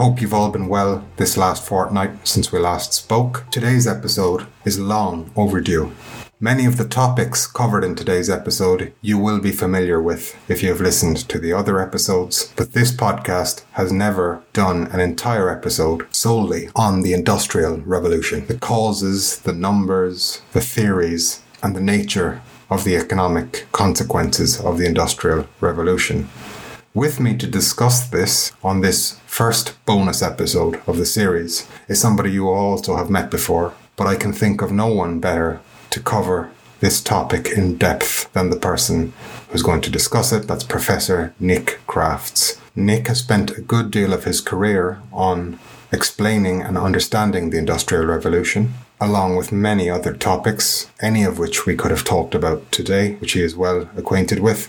Hope you've all been well this last fortnight since we last spoke. Today's episode is long overdue. Many of the topics covered in today's episode you will be familiar with if you have listened to the other episodes, but this podcast has never done an entire episode solely on the Industrial Revolution. The causes, the numbers, the theories, and the nature of the economic consequences of the Industrial Revolution. With me to discuss this on this first bonus episode of the series is somebody you also have met before, but I can think of no one better to cover this topic in depth than the person who's going to discuss it. That's Professor Nick Crafts. Nick has spent a good deal of his career on explaining and understanding the Industrial Revolution, along with many other topics, any of which we could have talked about today, which he is well acquainted with.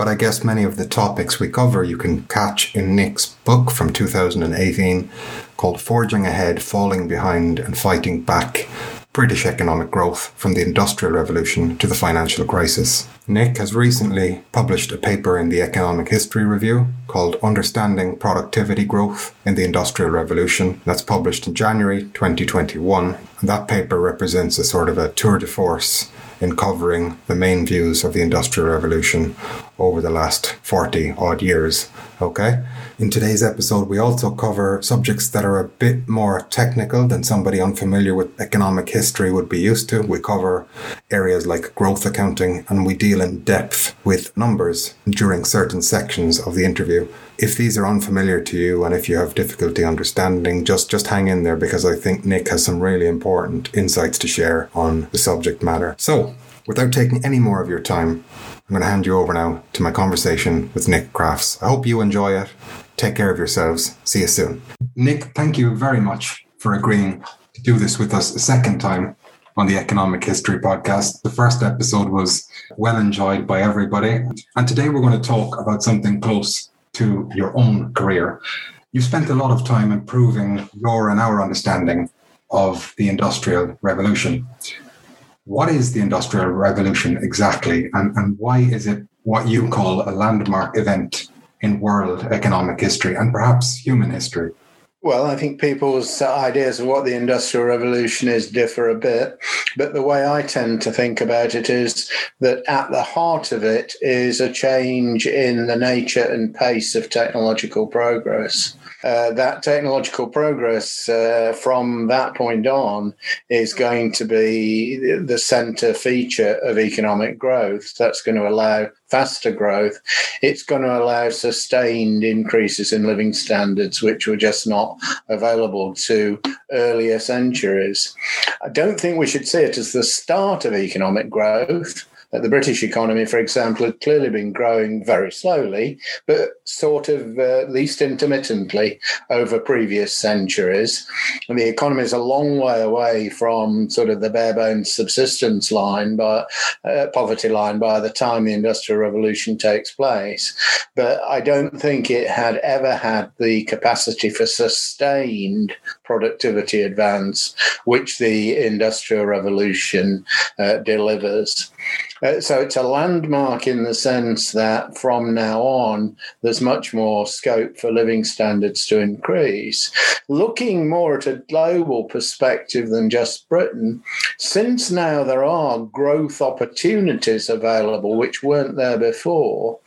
But I guess many of the topics we cover you can catch in Nick's book from 2018 called Forging Ahead, Falling Behind and Fighting Back British economic growth from the Industrial Revolution to the financial crisis. Nick has recently published a paper in the Economic History Review called Understanding Productivity Growth in the Industrial Revolution. That's published in January 2021. And that paper represents a sort of a tour de force in covering the main views of the Industrial Revolution over the last 40 odd years. Okay. In today's episode, we also cover subjects that are a bit more technical than somebody unfamiliar with economic history would be used to. We cover areas like growth accounting and we deal in depth with numbers during certain sections of the interview. If these are unfamiliar to you and if you have difficulty understanding, just, just hang in there because I think Nick has some really important insights to share on the subject matter. So, without taking any more of your time, I'm going to hand you over now to my conversation with Nick Crafts. I hope you enjoy it. Take care of yourselves. See you soon. Nick, thank you very much for agreeing to do this with us a second time on the Economic History podcast. The first episode was well enjoyed by everybody. And today we're going to talk about something close to your own career. you've spent a lot of time improving your and our understanding of the Industrial Revolution. What is the Industrial Revolution exactly, and, and why is it what you call a landmark event in world economic history and perhaps human history? Well, I think people's ideas of what the Industrial Revolution is differ a bit. But the way I tend to think about it is that at the heart of it is a change in the nature and pace of technological progress. Uh, that technological progress uh, from that point on is going to be the center feature of economic growth. That's going to allow faster growth. It's going to allow sustained increases in living standards, which were just not available to earlier centuries. I don't think we should see it as the start of economic growth the British economy, for example, had clearly been growing very slowly, but sort of uh, at least intermittently over previous centuries. And the economy is a long way away from sort of the bare bones subsistence line, but uh, poverty line by the time the Industrial Revolution takes place. But I don't think it had ever had the capacity for sustained productivity advance, which the Industrial Revolution uh, delivers. Uh, so it's a landmark in the sense that from now on, there's much more scope for living standards to increase. Looking more at a global perspective than just Britain, since now there are growth opportunities available which weren't there before,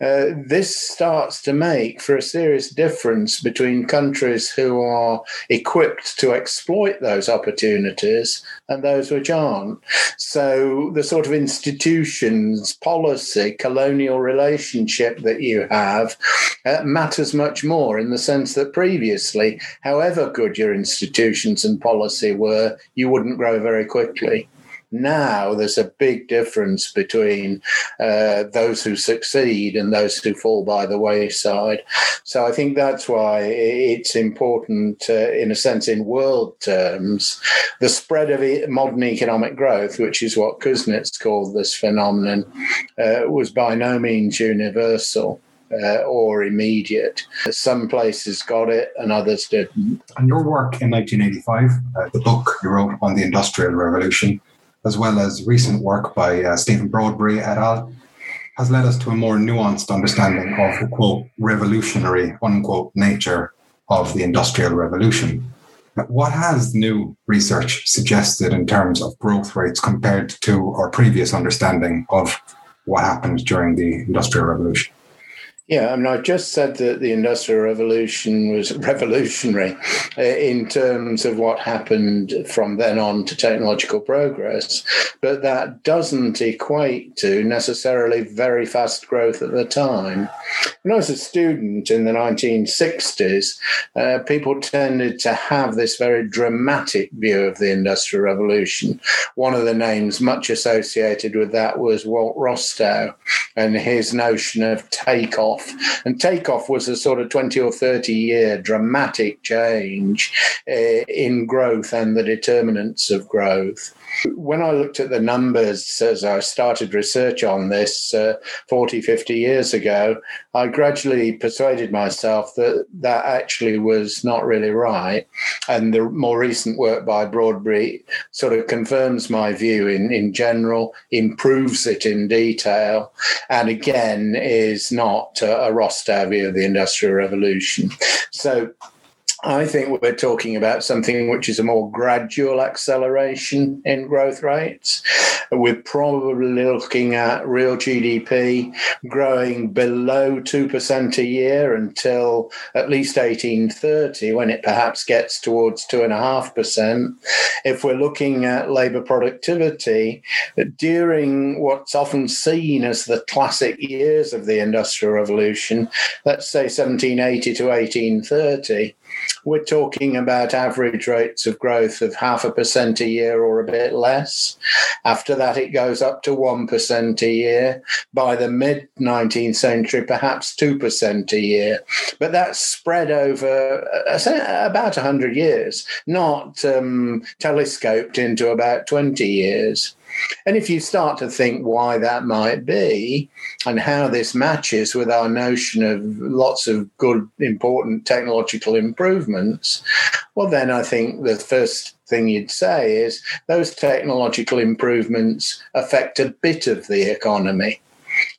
uh, this starts to make for a serious difference between countries who are equipped to exploit those opportunities and those which aren't. So the sort of institutions, policy, colonial relationship that you have uh, matters much more in the sense that previously, however good your institutions and policy were, you wouldn't grow very quickly. Now there's a big difference between uh, those who succeed and those who fall by the wayside. So I think that's why it's important, uh, in a sense, in world terms, the spread of modern economic growth, which is what Kuznets called this phenomenon, uh, was by no means universal. Uh, or immediate. Some places got it and others didn't. And your work in 1985, uh, the book you wrote on the Industrial Revolution, as well as recent work by uh, Stephen Broadberry et al., has led us to a more nuanced understanding of the quote revolutionary unquote nature of the Industrial Revolution. What has new research suggested in terms of growth rates compared to our previous understanding of what happened during the Industrial Revolution? Yeah, I mean, I just said that the Industrial Revolution was revolutionary uh, in terms of what happened from then on to technological progress, but that doesn't equate to necessarily very fast growth at the time. When I was a student in the 1960s, uh, people tended to have this very dramatic view of the Industrial Revolution. One of the names much associated with that was Walt Rostow and his notion of takeoff takeoff. And takeoff was a sort of 20 or 30 year dramatic change uh, in growth and the determinants of growth. When I looked at the numbers as I started research on this uh, 40, 50 years ago, I gradually persuaded myself that that actually was not really right. And the more recent work by Broadberry sort of confirms my view in, in general, improves it in detail, and again is not a, a Rostow view of the Industrial Revolution. So I think we're talking about something which is a more gradual acceleration in growth rates. We're probably looking at real GDP growing below 2% a year until at least 1830, when it perhaps gets towards 2.5%. If we're looking at labour productivity, during what's often seen as the classic years of the Industrial Revolution, let's say 1780 to 1830, we're talking about average rates of growth of half a percent a year or a bit less. After that, it goes up to 1% a year. By the mid 19th century, perhaps 2% a year. But that's spread over uh, about 100 years, not um, telescoped into about 20 years. And if you start to think why that might be and how this matches with our notion of lots of good, important technological improvements, well, then I think the first thing you'd say is those technological improvements affect a bit of the economy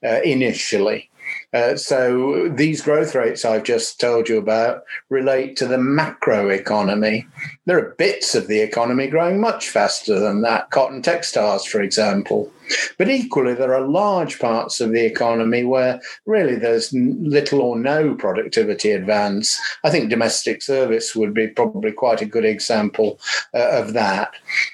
uh, initially. Uh, so these growth rates I've just told you about relate to the macro economy. There are bits of the economy growing much faster than that, cotton textiles, for example. But equally, there are large parts of the economy where really there's little or no productivity advance. I think domestic service would be probably quite a good example uh, of that.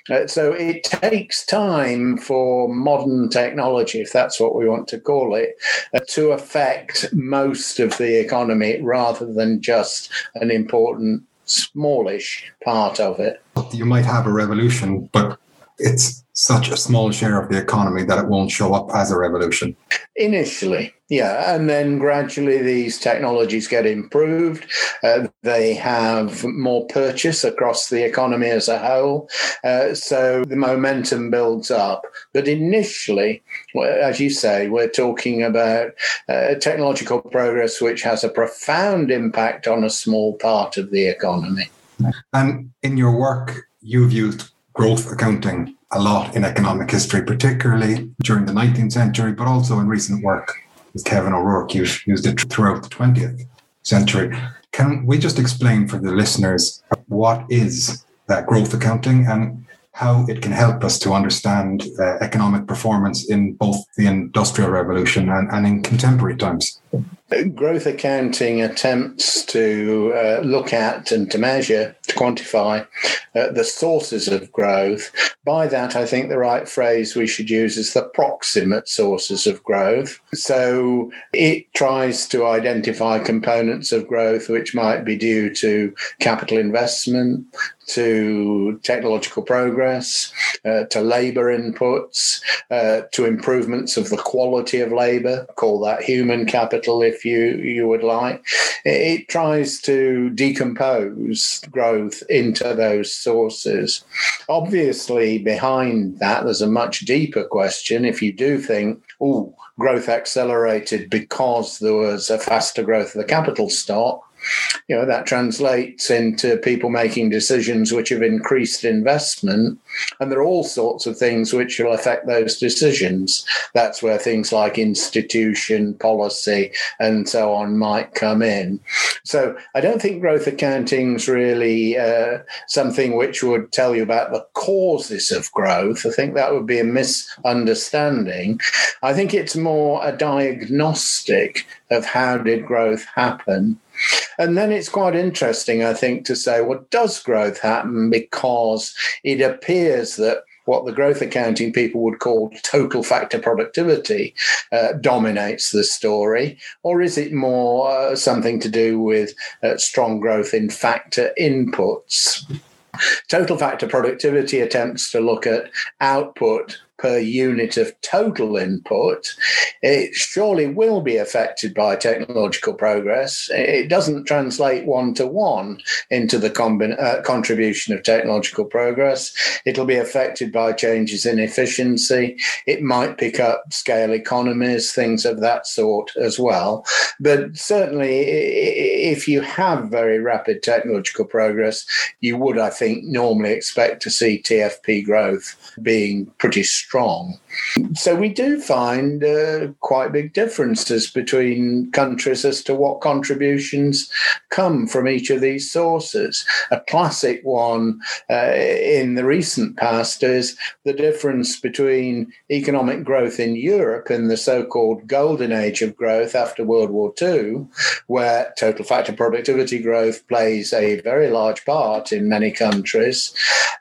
Uh, so it takes time for modern technology, if that's what we want to call it, uh, to affect most of the economy rather than just an important smallish part of it. You might have a revolution, but it's such a small share of the economy that it won't show up as a revolution. Initially, yeah. And then gradually these technologies get improved. Uh, they have more purchase across the economy as a whole. Uh, so the momentum builds up. But initially, as you say, we're talking about uh, technological progress which has a profound impact on a small part of the economy. And in your work, you've used growth accounting a lot in economic history, particularly during the 19th century, but also in recent work with Kevin O'Rourke. You've used it throughout the 20th century. Can we just explain for the listeners what is that growth accounting and how it can help us to understand uh, economic performance in both the Industrial Revolution and, and in contemporary times? Growth accounting attempts to uh, look at and to measure, to quantify uh, the sources of growth. By that, I think the right phrase we should use is the proximate sources of growth. So it tries to identify components of growth which might be due to capital investment, to technological progress, uh, to labour inputs, uh, to improvements of the quality of labour, call that human capital if you, you would like. It, it tries to decompose growth into those sources. Obviously, behind that, there's a much deeper question. If you do think, oh, growth accelerated because there was a faster growth of the capital stock, you know, that translates into people making decisions which have increased investment. And there are all sorts of things which will affect those decisions. That's where things like institution, policy, and so on might come in. So I don't think growth accounting is really uh, something which would tell you about the causes of growth. I think that would be a misunderstanding. I think it's more a diagnostic of how did growth happen. And then it's quite interesting, I think, to say, well, does growth happen because it appears that what the growth accounting people would call total factor productivity uh, dominates the story? Or is it more uh, something to do with uh, strong growth in factor inputs? Total factor productivity attempts to look at output per unit of total input, it surely will be affected by technological progress. It doesn't translate one to one into the uh, contribution of technological progress. It'll be affected by changes in efficiency. It might pick up scale economies, things of that sort as well. But certainly, if you have very rapid technological progress, you would, I think, normally expect to see TFP growth being pretty strong strong. So we do find uh, quite big differences between countries as to what contributions come from each of these sources. A classic one uh, in the recent past is the difference between economic growth in Europe in the so called golden age of growth after World War II, where total factor productivity growth plays a very large part in many countries,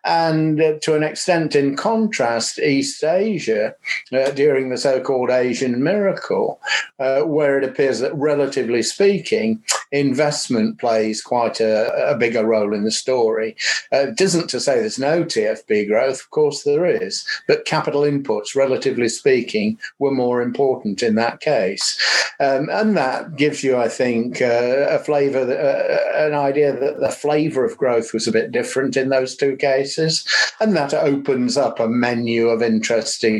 and uh, to an extent, in contrast, East Asia uh, during the so called Asian miracle, uh, where it appears that, relatively speaking, investment plays quite a, a bigger role in the story. Uh, it isn't to say there's no TFP growth, of course there is, but capital inputs, relatively speaking, were more important in that case. Um, and that gives you, I think, uh, a flavour, uh, an idea that the flavour of growth was a bit different in those two cases. And that opens up a menu of interesting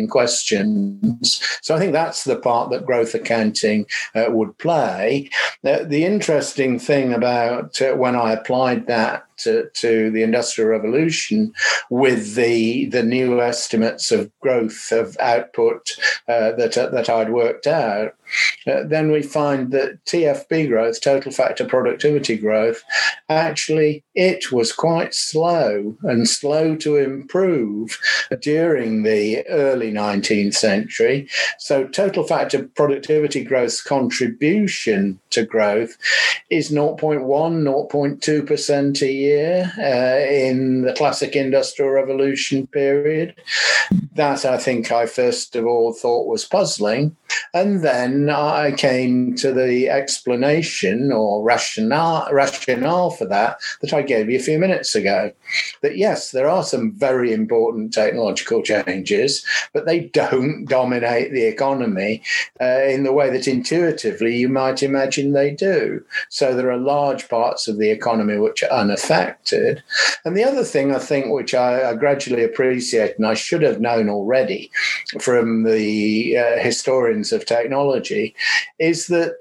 questions. So I think that's the part that growth accounting uh, would play. Uh, the interesting thing about uh, when I applied that to, to the Industrial Revolution with the the new estimates of growth of output uh, that uh, that I'd worked out, uh, then we find that TFP growth, total factor productivity growth, actually it was quite slow and slow to improve during the early 19th century. So total factor productivity growth's contribution to growth is 0.1, 0.2% a year uh, in the classic industrial revolution period. That I think I first of all thought was puzzling. And then I came to the explanation or rationale, rationale for that that I gave you a few minutes ago. That yes, there are some very important technological changes, but they don't dominate the economy uh, in the way that intuitively you might imagine they do. So there are large parts of the economy which are unaffected. And the other thing I think, which I, I gradually appreciate, and I should have known already from the uh, of technology, is that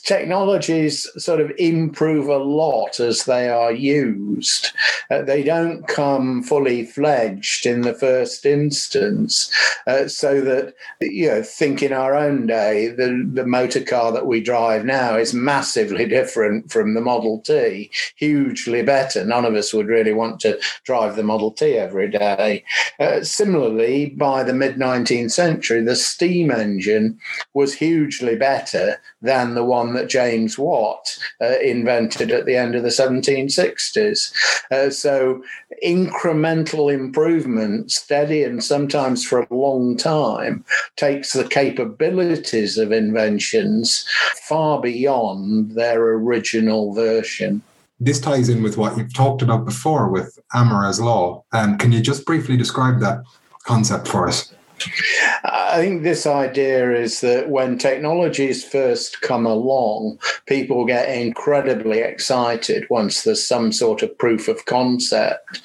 technologies sort of improve a lot as they are used. Uh, they don't come fully fledged in the first instance, uh, so that you know, think in our own day, the the motor car that we drive now is massively different from the Model T, hugely better. None of us would really want to drive the Model T every day. Uh, similarly, by the mid 19th century, the steam engine was hugely better than the one that James Watt uh, invented at the end of the 1760s. Uh, so incremental improvement, steady and sometimes for a long time, takes the capabilities of inventions far beyond their original version. This ties in with what you've talked about before with Amara's law. Um, can you just briefly describe that concept for us? I think this idea is that when technologies first come along, people get incredibly excited once there's some sort of proof of concept.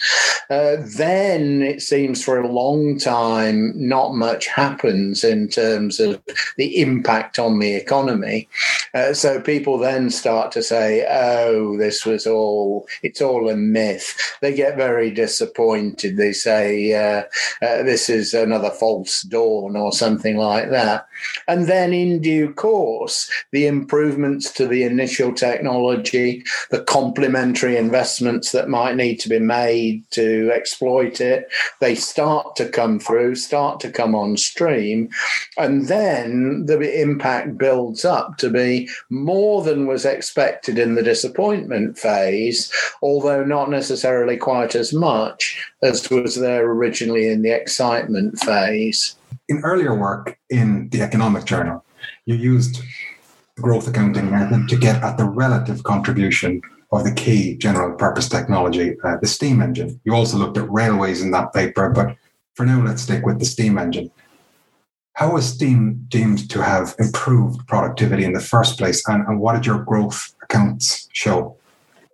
Uh, then it seems for a long time, not much happens in terms of the impact on the economy. Uh, so people then start to say, oh, this was all, it's all a myth. They get very disappointed. They say, uh, uh this is another false dawn or something like that. And then in due course, the improvements to the initial technology, the complementary investments that might need to be made to exploit it, they start to come through, start to come on stream. And then the impact builds up to be more than was expected in the disappointment phase, although not necessarily quite as much as was there originally in the excitement phase in earlier work in the Economic Journal, you used growth accounting method to get at the relative contribution of the key general purpose technology, uh, the steam engine. You also looked at railways in that paper, but for now, let's stick with the steam engine. How was steam deemed to have improved productivity in the first place, and, and what did your growth accounts show?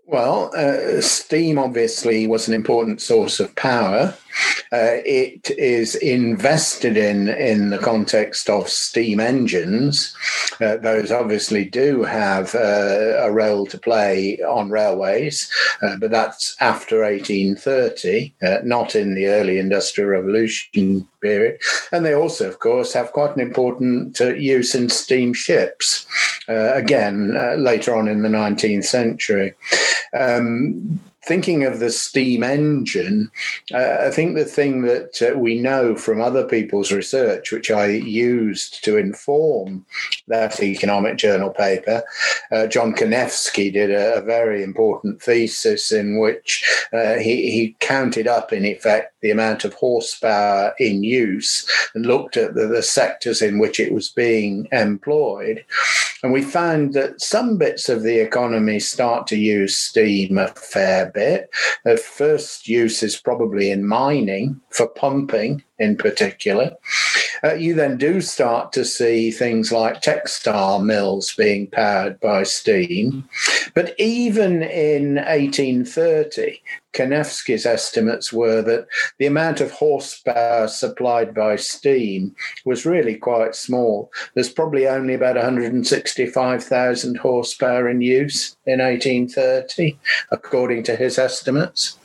Well, uh, steam obviously was an important source of power. Uh, it is invested in in the context of steam engines. Uh, those obviously do have uh, a role to play on railways, uh, but that's after 1830, uh, not in the early industrial revolution period. And they also, of course, have quite an important use in steamships. again, later on in the 19th century. Um, thinking of the steam engine, uh, I think the thing that uh, we know from other people's research, which I used to inform that economic journal paper, uh, John Kanefsky did a, a, very important thesis in which uh, he, he counted up, in effect, the amount of horsepower in use and looked at the, the sectors in which it was being employed. And we found that some bits of the economy start to use steam a fair bit. The first use is probably in mining for pumping in particular. Uh, you then do start to see things like textile mills being powered by steam. But even in 1830, Kanefsky's estimates were that the amount of horsepower supplied by steam was really quite small. There's probably only about 165,000 horsepower in use in 1830, according to his estimates.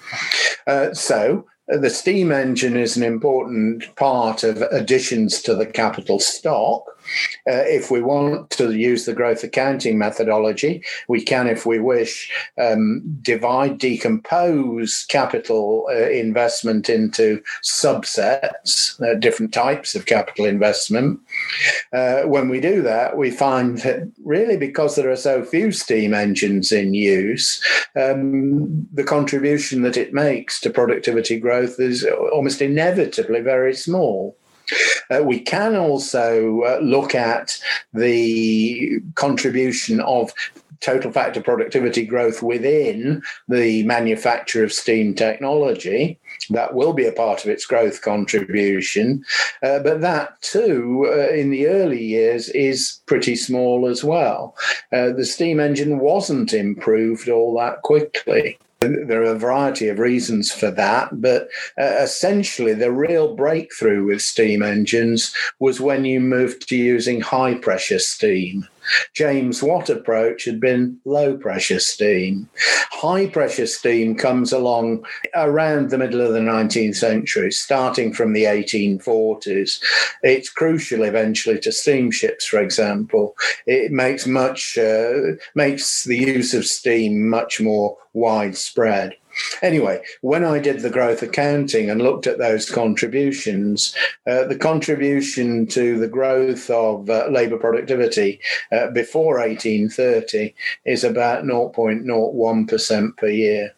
Uh, so the steam engine is an important part of additions to the capital stock. Uh, if we want to use the growth accounting methodology, we can, if we wish, um, divide, decompose capital uh, investment into subsets, uh, different types of capital investment. Uh, when we do that, we find that really because there are so few steam engines in use, um, the contribution that it makes to productivity growth is almost inevitably very small. Uh, we can also uh, look at the contribution of total factor productivity growth within the manufacture of steam technology. That will be a part of its growth contribution. Uh, but that, too, uh, in the early years, is pretty small as well. Uh, the steam engine wasn't improved all that quickly. There are a variety of reasons for that, but uh, essentially, the real breakthrough with steam engines was when you moved to using high pressure steam. James Watt approach had been low pressure steam. High pressure steam comes along around the middle of the 19th century, starting from the 1840s. It's crucial eventually to steamships, for example. It makes much uh, makes the use of steam much more widespread. Anyway, when I did the growth accounting and looked at those contributions, uh, the contribution to the growth of uh, labour productivity uh, before 1830 is about 0.01% per year.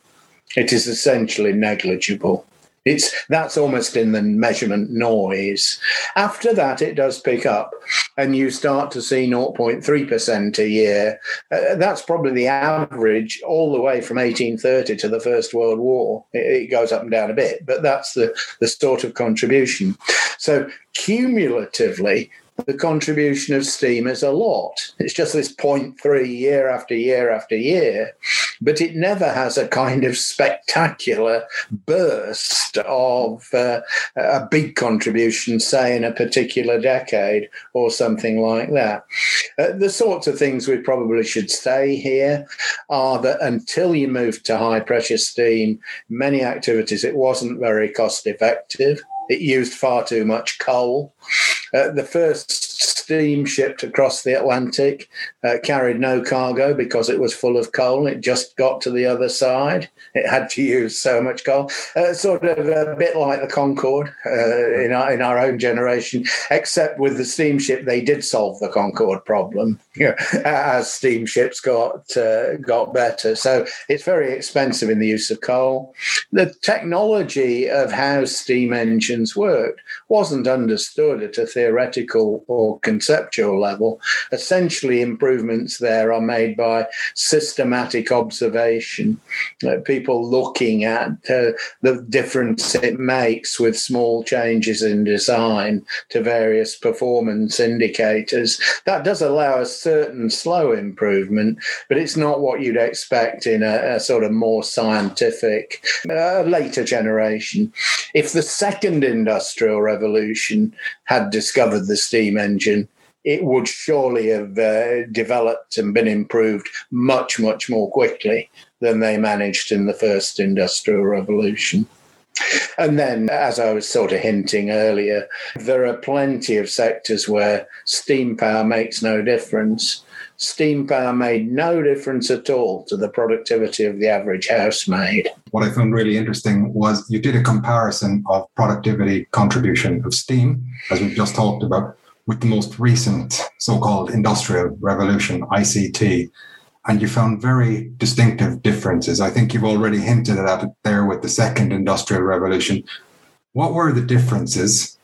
It is essentially negligible. It's that's almost in the measurement noise. After that, it does pick up, and you start to see 0.3% a year. Uh, that's probably the average all the way from 1830 to the First World War. It, it, goes up and down a bit, but that's the, the sort of contribution. So cumulatively, the contribution of steam is a lot. It's just this 0.3 year after year after year, but it never has a kind of spectacular burst of uh, a big contribution, say in a particular decade or something like that. Uh, the sorts of things we probably should say here are that until you moved to high pressure steam, many activities it wasn't very cost effective. It used far too much coal. Uh, the first steam shipped across the Atlantic uh, carried no cargo because it was full of coal. It just got to the other side. It had to use so much coal. Uh, sort of a bit like the Concorde uh, in, our, in our own generation, except with the steamship, they did solve the Concorde problem as steamships got, uh, got better. So it's very expensive in the use of coal. The technology of how steam engines worked wasn't understood at a theoretical or conceptual level. Essentially, improvements there are made by systematic observation, uh, people looking at uh, the difference it makes with small changes in design to various performance indicators. That does allow a certain slow improvement, but it's not what you'd expect in a, a sort of more scientific, uh, later generation. If the second industrial revolution had discovered the steam engine, it would surely have uh, developed and been improved much, much more quickly than they managed in the first industrial revolution. And then, as I was sort of hinting earlier, there are plenty of sectors where steam power makes no difference. Steam power made no difference at all to the productivity of the average housemaid. What I found really interesting was you did a comparison of productivity contribution of steam, as we've just talked about, with the most recent so called industrial revolution, ICT, and you found very distinctive differences. I think you've already hinted at it there with the second industrial revolution. What were the differences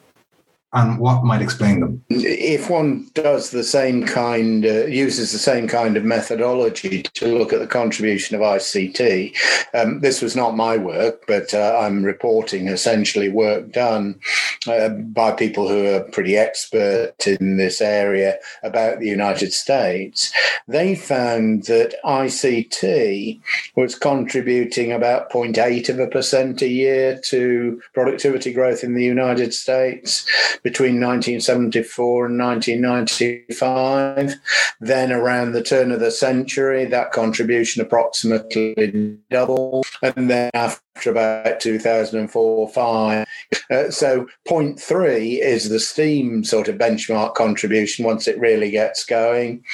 and what might explain them? If one does the same kind, uh, uses the same kind of methodology to look at the contribution of ICT, um, this was not my work, but uh, I'm reporting essentially work done uh, by people who are pretty expert in this area about the United States. They found that ICT was contributing about 0.8 of a percent a year to productivity growth in the United States between 1974 and 1995. Then, around the turn of the century, that contribution approximately doubled. And then, after about 2004 5. Uh, so, point three is the steam sort of benchmark contribution once it really gets going.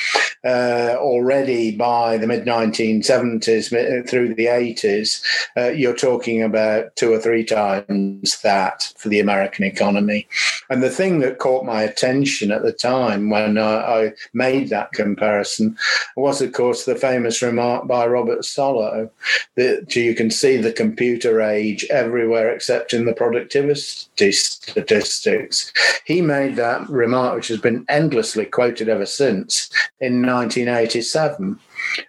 Uh, already by the mid 1970s through the 80s, uh, you're talking about two or three times that for the American economy. And the thing that caught my attention at the time when I, I made that comparison was, of course, the famous remark by Robert Solow that you can see the computer computer age everywhere except in the productivity statistics. He made that remark, which has been endlessly quoted ever since, in 1987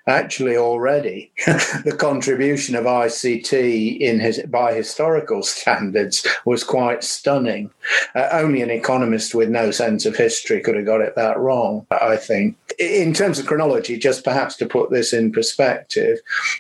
actually already the contribution of ICT in his by historical standards was quite stunning. Uh, only an economist with no sense of history could have got it that wrong, I think. In terms of chronology, just perhaps to put this in perspective,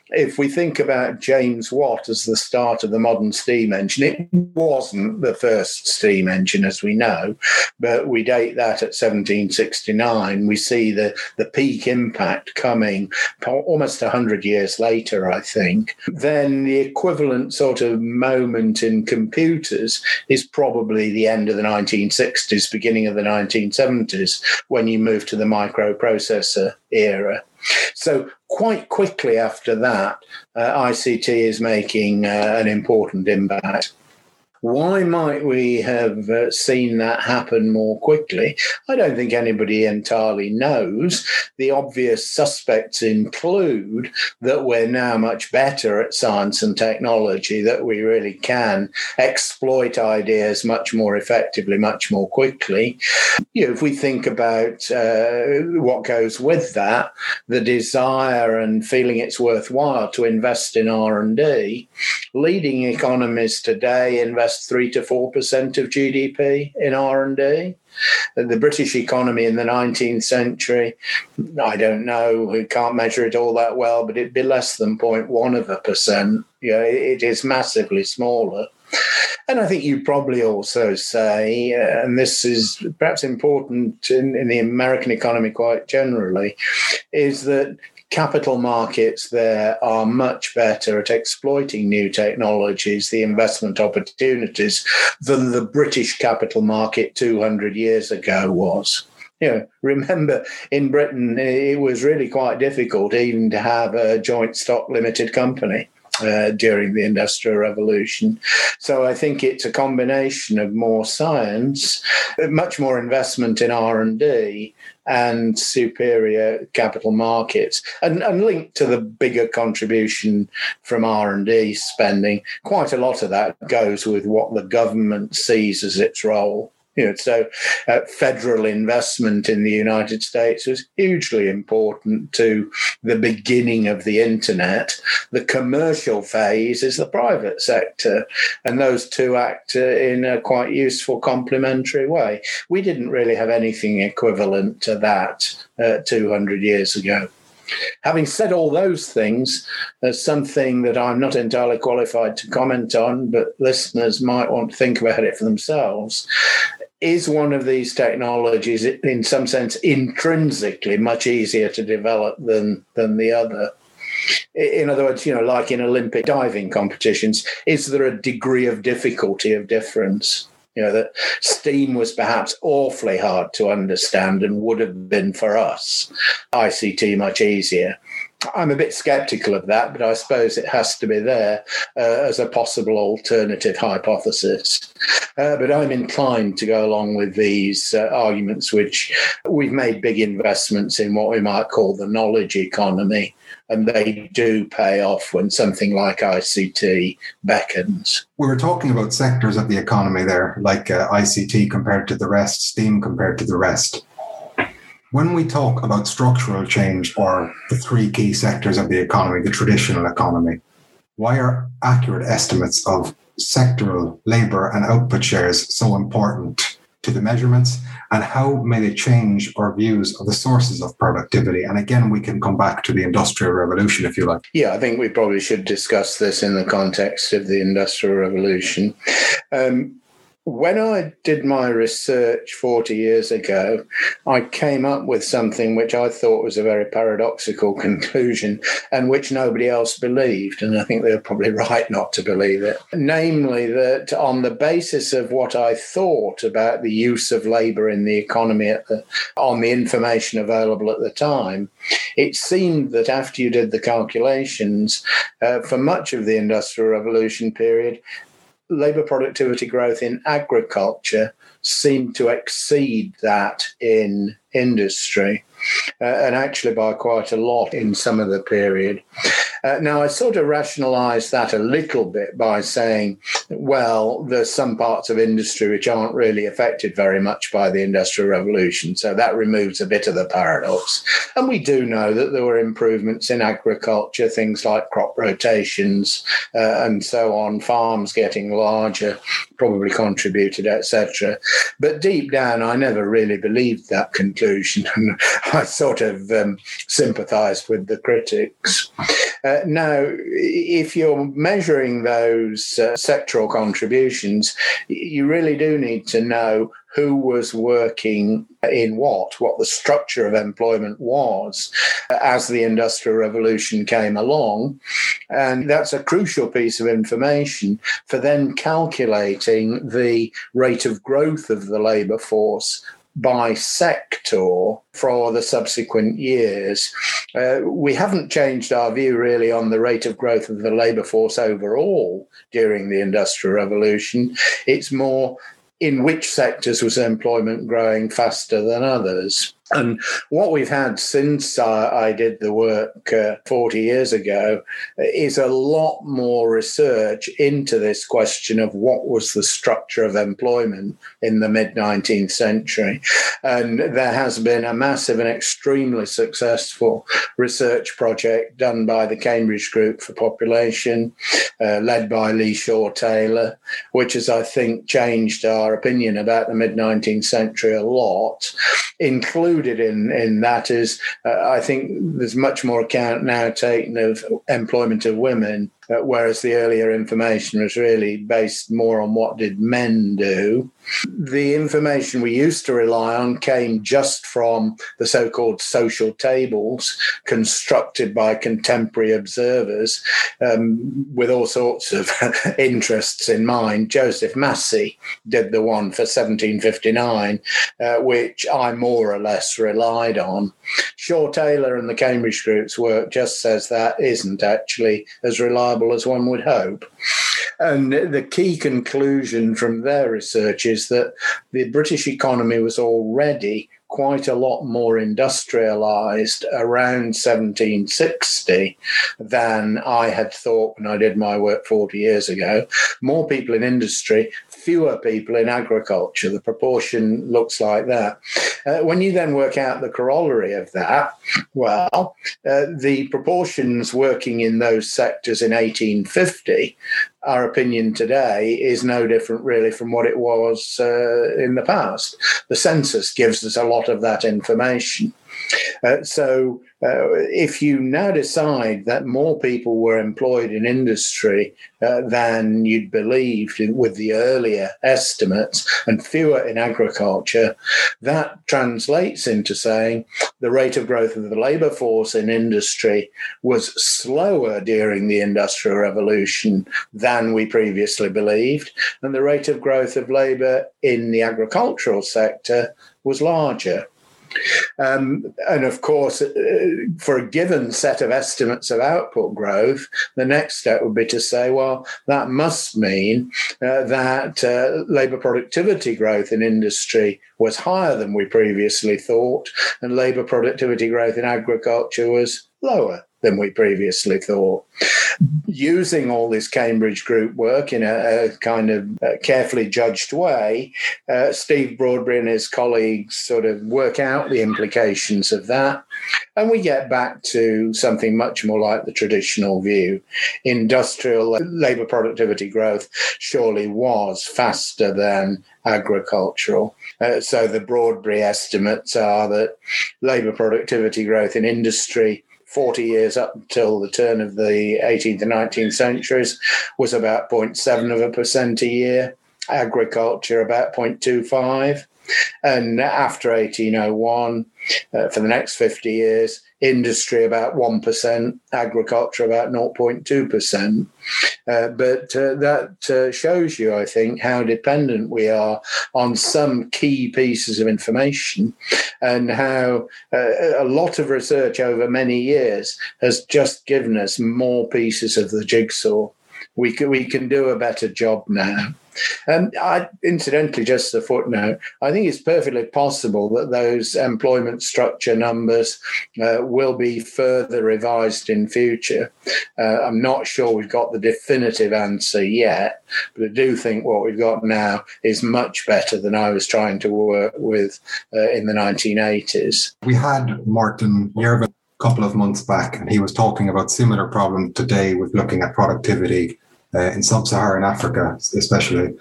if we think about James Watt as the start of the modern steam engine, it wasn't the first steam engine, as we know, but we date that at 1769. We see the, the peak impact coming almost 100 years later, I think, then the equivalent sort of moment in computers is probably the end of the 1960s, beginning of the 1970s, when you move to the microprocessor era. So, quite quickly after that, uh, ICT is making uh, an important impact. Why might we have uh, seen that happen more quickly? I don't think anybody entirely knows. The obvious suspects include that we're now much better at science and technology, that we really can exploit ideas much more effectively, much more quickly. You know, if we think about uh, what goes with that, the desire and feeling it's worthwhile to invest in R&D, leading economists today invest invest three to four percent of GDP in R and D. The British economy in the 19th century, I don't know, we can't measure it all that well, but it'd be less than 0.1 of a percent. Know, it is massively smaller. And I think you probably also say, uh, and this is perhaps important in, in the American economy quite generally, is that capital markets there are much better at exploiting new technologies, the investment opportunities, than the British capital market 200 years ago was. You know, remember in Britain, it was really quite difficult even to have a joint stock limited company. Uh, during the industrial revolution so i think it's a combination of more science much more investment in r&d and superior capital markets and, and linked to the bigger contribution from r&d spending. Quite a lot of that goes with what the government sees as its role you know, so uh, federal investment in the United States was hugely important to the beginning of the internet. The commercial phase is the private sector, and those two act uh, in a quite useful complementary way. We didn't really have anything equivalent to that uh, 200 years ago. Having said all those things, there's something that I'm not entirely qualified to comment on, but listeners might want to think about it for themselves is one of these technologies in some sense intrinsically much easier to develop than than the other. In other words you know like in olympic diving competitions is there a degree of difficulty of difference? You know that steam was perhaps awfully hard to understand and would have been for us ict much easier I'm a bit skeptical of that, but I suppose it has to be there uh, as a possible alternative hypothesis. Uh, but I'm inclined to go along with these uh, arguments, which we've made big investments in what we might call the knowledge economy, and they do pay off when something like ICT beckons. We were talking about sectors of the economy there, like uh, ICT compared to the rest, STEAM compared to the rest. When we talk about structural change or the three key sectors of the economy, the traditional economy, why are accurate estimates of sectoral labor and output shares so important to the measurements? And how may they change our views of the sources of productivity? And again we can come back to the industrial revolution if you like. Yeah i think we probably should discuss this in the context of the industrial revolution. Um, when I did my research 40 years ago, I came up with something which I thought was a very paradoxical conclusion and which nobody else believed. And I think they were probably right not to believe it. Namely, that on the basis of what I thought about the use of labor in the economy the, on the information available at the time, it seemed that after you did the calculations, uh, for much of the Industrial Revolution period, labour productivity growth in agriculture seemed to exceed that in industry, uh, and actually by quite a lot in some of the period. Uh, now, I sort of rationalized that a little bit by saying, well, there's some parts of industry which aren't really affected very much by the Industrial Revolution. So that removes a bit of the paradox. And we do know that there were improvements in agriculture, things like crop rotations uh, and so on, farms getting larger probably contributed, etc. But deep down, I never really believed that conclusion. And I sort of um, sympathized with the critics. Uh, now, if you're measuring those uh, sectoral contributions, you really do need to know who was working in what, what the structure of employment was as the Industrial Revolution came along. And that's a crucial piece of information for then calculating the rate of growth of the labour force by sector for the subsequent years. Uh, we haven't changed our view really on the rate of growth of the labour force overall during the Industrial Revolution. It's more in which sectors was employment growing faster than others. And what we've had since I, I did the work uh, 40 years ago is a lot more research into this question of what was the structure of employment in the mid 19th century. And there has been a massive and extremely successful research project done by the Cambridge Group for Population, uh, led by Leigh Shaw Taylor, which has, I think, changed our opinion about the mid 19th century a lot, including included in in that is uh, I think there's much more account now taken of employment of women uh, whereas the earlier information was really based more on what did men do. The information we used to rely on came just from the so called social tables constructed by contemporary observers um, with all sorts of interests in mind. Joseph Massie did the one for 1759, uh, which I more or less relied on. Shaw Taylor and the Cambridge Group's work just says that isn't actually as reliable as one would hope. And the key conclusion from their research is that the British economy was already quite a lot more industrialized around 1760 than I had thought when I did my work 40 years ago. More people in industry, fewer people in agriculture. The proportion looks like that. Uh, when you then work out the corollary of that, well, uh, the proportions working in those sectors in 1850 our opinion today is no different really from what it was uh, in the past. The census gives us a lot of that information. Uh, so, uh, if you now decide that more people were employed in industry uh, than you'd believed with the earlier estimates and fewer in agriculture, that translates into saying the rate of growth of the labour force in industry was slower during the Industrial Revolution than we previously believed, and the rate of growth of labour in the agricultural sector was larger. Um, and of course, uh, for a given set of estimates of output growth, the next step would be to say, well, that must mean uh, that uh, labour productivity growth in industry was higher than we previously thought, and labour productivity growth in agriculture was lower than we previously thought. Using all this Cambridge group work in a, a kind of a carefully judged way, uh, Steve Broadberry and his colleagues sort of work out the implications of that. And we get back to something much more like the traditional view. Industrial labour productivity growth surely was faster than agricultural. Uh, so the Broadberry estimates are that labour productivity growth in industry 40 years up until the turn of the 18th and 19th centuries was about 0.7 of a percent a year. Agriculture about 0.25. And after 1801, uh, for the next 50 years, industry about 1%, agriculture about 0.2%. Uh, but uh, that uh, shows you, I think, how dependent we are on some key pieces of information and how uh, a lot of research over many years has just given us more pieces of the jigsaw. We can, we can do a better job now. And I, incidentally, just a footnote, I think it's perfectly possible that those employment structure numbers uh, will be further revised in future. Uh, I'm not sure we've got the definitive answer yet, but I do think what we've got now is much better than I was trying to work with uh, in the 1980s. We had Morten Jerven a couple of months back, and he was talking about similar problems today with looking at productivity uh, in sub Saharan Africa, especially.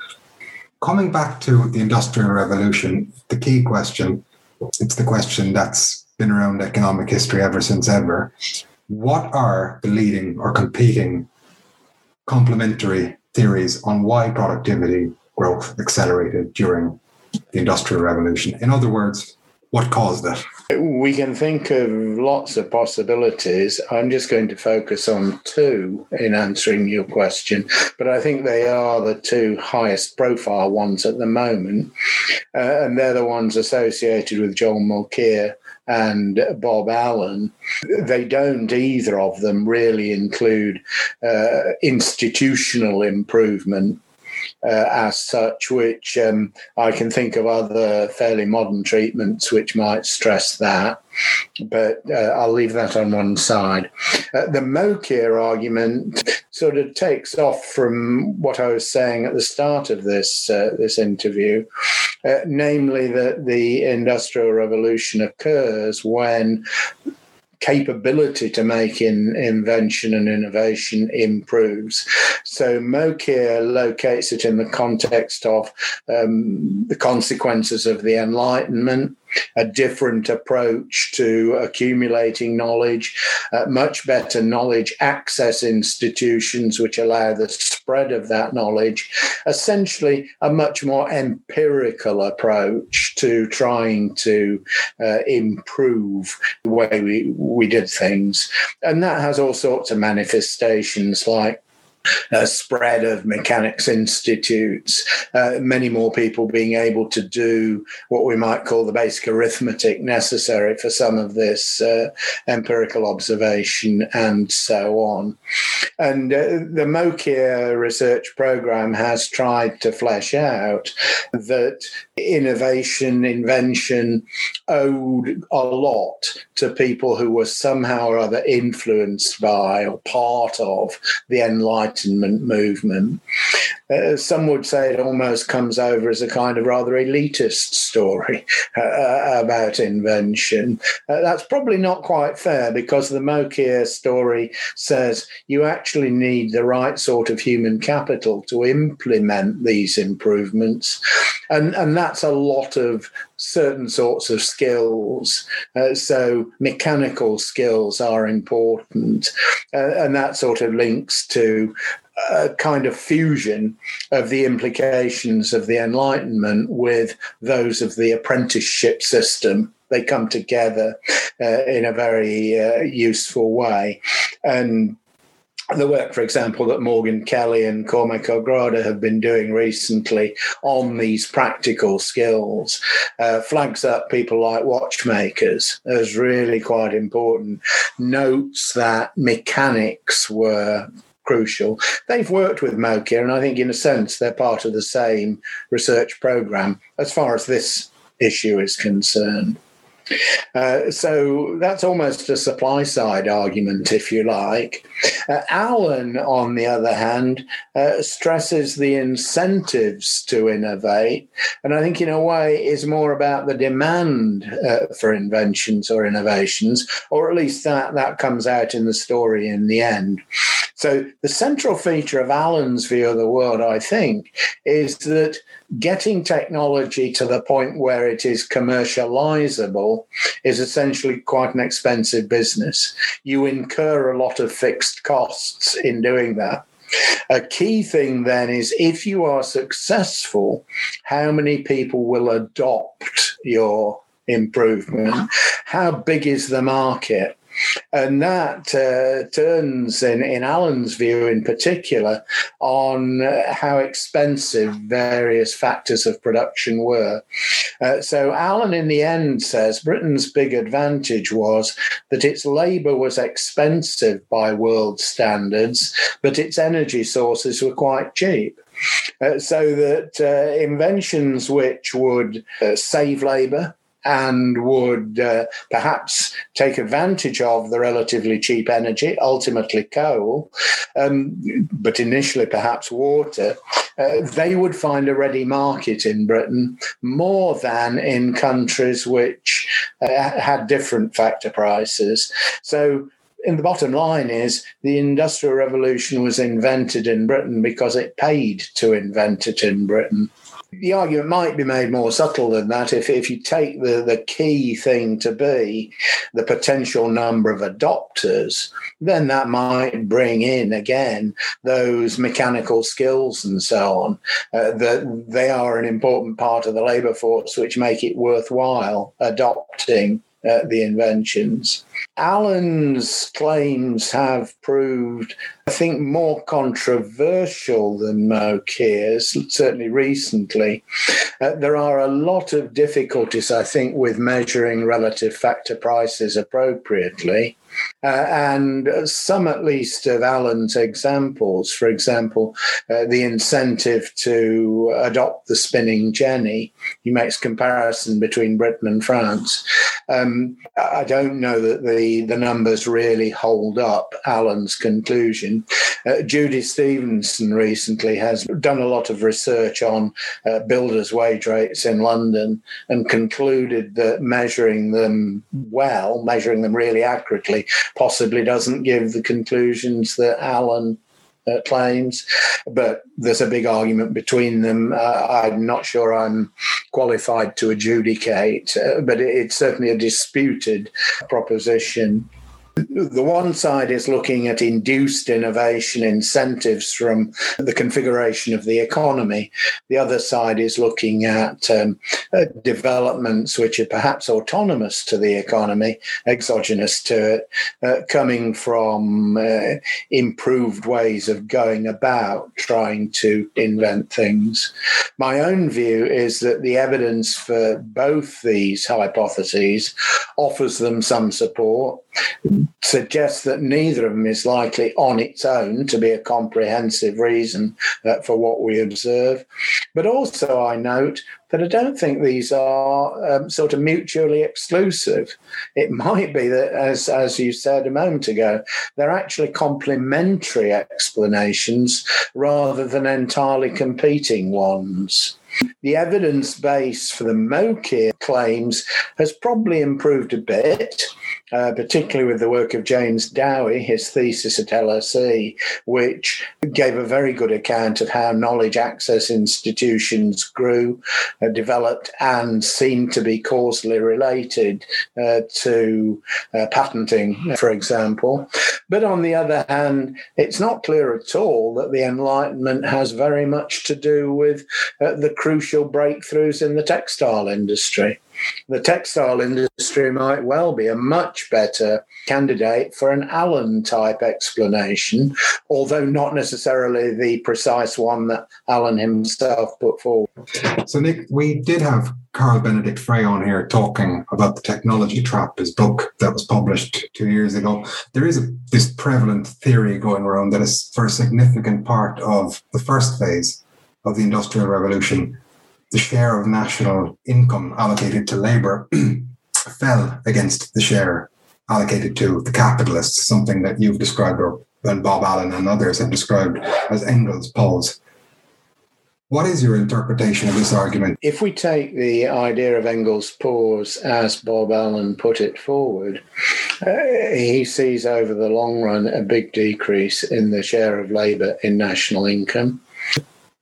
Coming back to the Industrial Revolution, the key question it's the question that's been around economic history ever since ever. What are the leading or competing complementary theories on why productivity growth accelerated during the Industrial Revolution? In other words, what caused it? We can think of lots of possibilities. I'm just going to focus on two in answering your question, but I think they are the two highest profile ones at the moment. Uh, and they're the ones associated with Joel Mokyr and Bob Allen. They don't, either of them, really include uh, institutional improvement uh, as such, which um, I can think of other fairly modern treatments which might stress that. But uh, I'll leave that on one side. Uh, the Mokyr argument sort of takes off from what I was saying at the start of this uh, this interview, uh, namely that the Industrial Revolution occurs when capability to make in invention and innovation improves. So Mokyr locates it in the context of um, the consequences of the Enlightenment, a different approach to accumulating knowledge, uh, much better knowledge access institutions which allow the spread of that knowledge, essentially a much more empirical approach to trying to uh, improve the way we, we did things. And that has all sorts of manifestations like uh, spread of mechanics institutes, uh, many more people being able to do what we might call the basic arithmetic necessary for some of this uh, empirical observation and so on. And uh, the Mokyr research program has tried to flesh out that innovation, invention owed a lot to people who were somehow or other influenced by or part of the Enlightenment movement. Uh, some would say it almost comes over as a kind of rather elitist story uh, uh, about invention. Uh, that's probably not quite fair because the Mokyr story says you actually need the right sort of human capital to implement these improvements. And, and that's a lot of certain sorts of skills. Uh, so mechanical skills are important. Uh, and that sort of links to a kind of fusion of the implications of the Enlightenment with those of the apprenticeship system. They come together uh, in a very uh, useful way. And the work, for example, that Morgan Kelly and Cormac O'Grada have been doing recently on these practical skills uh, flags up people like watchmakers as really quite important. Notes that mechanics were crucial. They've worked with Mokyr, and I think, in a sense, they're part of the same research program as far as this issue is concerned. Uh, so that's almost a supply side argument, if you like. Uh, Allen, on the other hand, uh, stresses the incentives to innovate, and I think, in a way, is more about the demand uh, for inventions or innovations, or at least that that comes out in the story in the end. So the central feature of Allen's view of the world, I think, is that getting technology to the point where it is commercializable is essentially quite an expensive business. You incur a lot of fixed costs in doing that. A key thing then is if you are successful, how many people will adopt your improvement? How big is the market? And that uh, turns, in, in Allen's view in particular, on uh, how expensive various factors of production were. Uh, so Allen, in the end, says Britain's big advantage was that its labour was expensive by world standards, but its energy sources were quite cheap. Uh, so that uh, inventions which would uh, save labour, and would uh, perhaps take advantage of the relatively cheap energy, ultimately coal, um, but initially perhaps water, uh, they would find a ready market in Britain more than in countries which uh, had different factor prices. So in the bottom line is the industrial revolution was invented in Britain because it paid to invent it in Britain the argument might be made more subtle than that if, if you take the, the key thing to be the potential number of adopters, then that might bring in again those mechanical skills and so on. Uh, that they are an important part of the labour force, which make it worthwhile adopting uh, the inventions. Allen's claims have proved, I think, more controversial than Mokyr's, certainly recently. Uh, there are a lot of difficulties, I think, with measuring relative factor prices appropriately. Uh, and some, at least, of Allen's examples, for example, uh, the incentive to adopt the spinning jenny, he makes comparison between Britain and France. Um, I don't know that the, the numbers really hold up Allen's conclusion. Uh, Judy Stephenson recently has done a lot of research on uh, builders' wage rates in London and concluded that measuring them well, measuring them really accurately, possibly doesn't give the conclusions that Allen uh, claims, but there's a big argument between them. Uh, I'm not sure I'm qualified to adjudicate, uh, but it's certainly a disputed proposition the one side is looking at induced innovation incentives from the configuration of the economy. The other side is looking at um, uh, developments which are perhaps autonomous to the economy, exogenous to it, uh, coming from uh, improved ways of going about trying to invent things. My own view is that the evidence for both these hypotheses offers them some support suggests that neither of them is likely on its own to be a comprehensive reason uh, for what we observe. But also, I note that I don't think these are um, sort of mutually exclusive. It might be that, as, as you said a moment ago, they're actually complementary explanations rather than entirely competing ones. The evidence base for the Mokyr claims has probably improved a bit uh, particularly with the work of James Dowey, his thesis at LSE, which gave a very good account of how knowledge access institutions grew, uh, developed, and seemed to be causally related uh, to uh, patenting, for example. But on the other hand, it's not clear at all that the Enlightenment has very much to do with uh, the crucial breakthroughs in the textile industry the textile industry might well be a much better candidate for an Allen type explanation, although not necessarily the precise one that Allen himself put forward. So, Nick, we did have Carl Benedikt Frey on here talking about the technology trap, his book that was published two years ago. There is a, this prevalent theory going around that is for a significant part of the first phase of the Industrial Revolution the share of national income allocated to labour fell against the share allocated to the capitalists, something that you've described, or and Bob Allen and others have described as Engels' pause. What is your interpretation of this argument? If we take the idea of Engels' pause as Bob Allen put it forward, uh, he sees over the long run a big decrease in the share of labour in national income.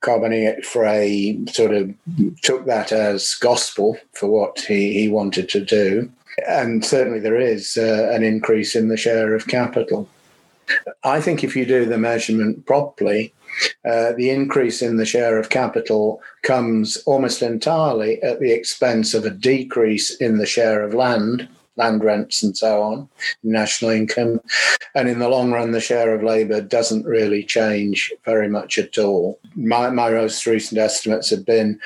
Carl Benedikt Frey sort of took that as gospel for what he, he wanted to do. And certainly there is uh, an increase in the share of capital. I think if you do the measurement properly, uh, the increase in the share of capital comes almost entirely at the expense of a decrease in the share of land land rents and so on, national income. And in the long run, the share of labour doesn't really change very much at all. My, my most recent estimates have been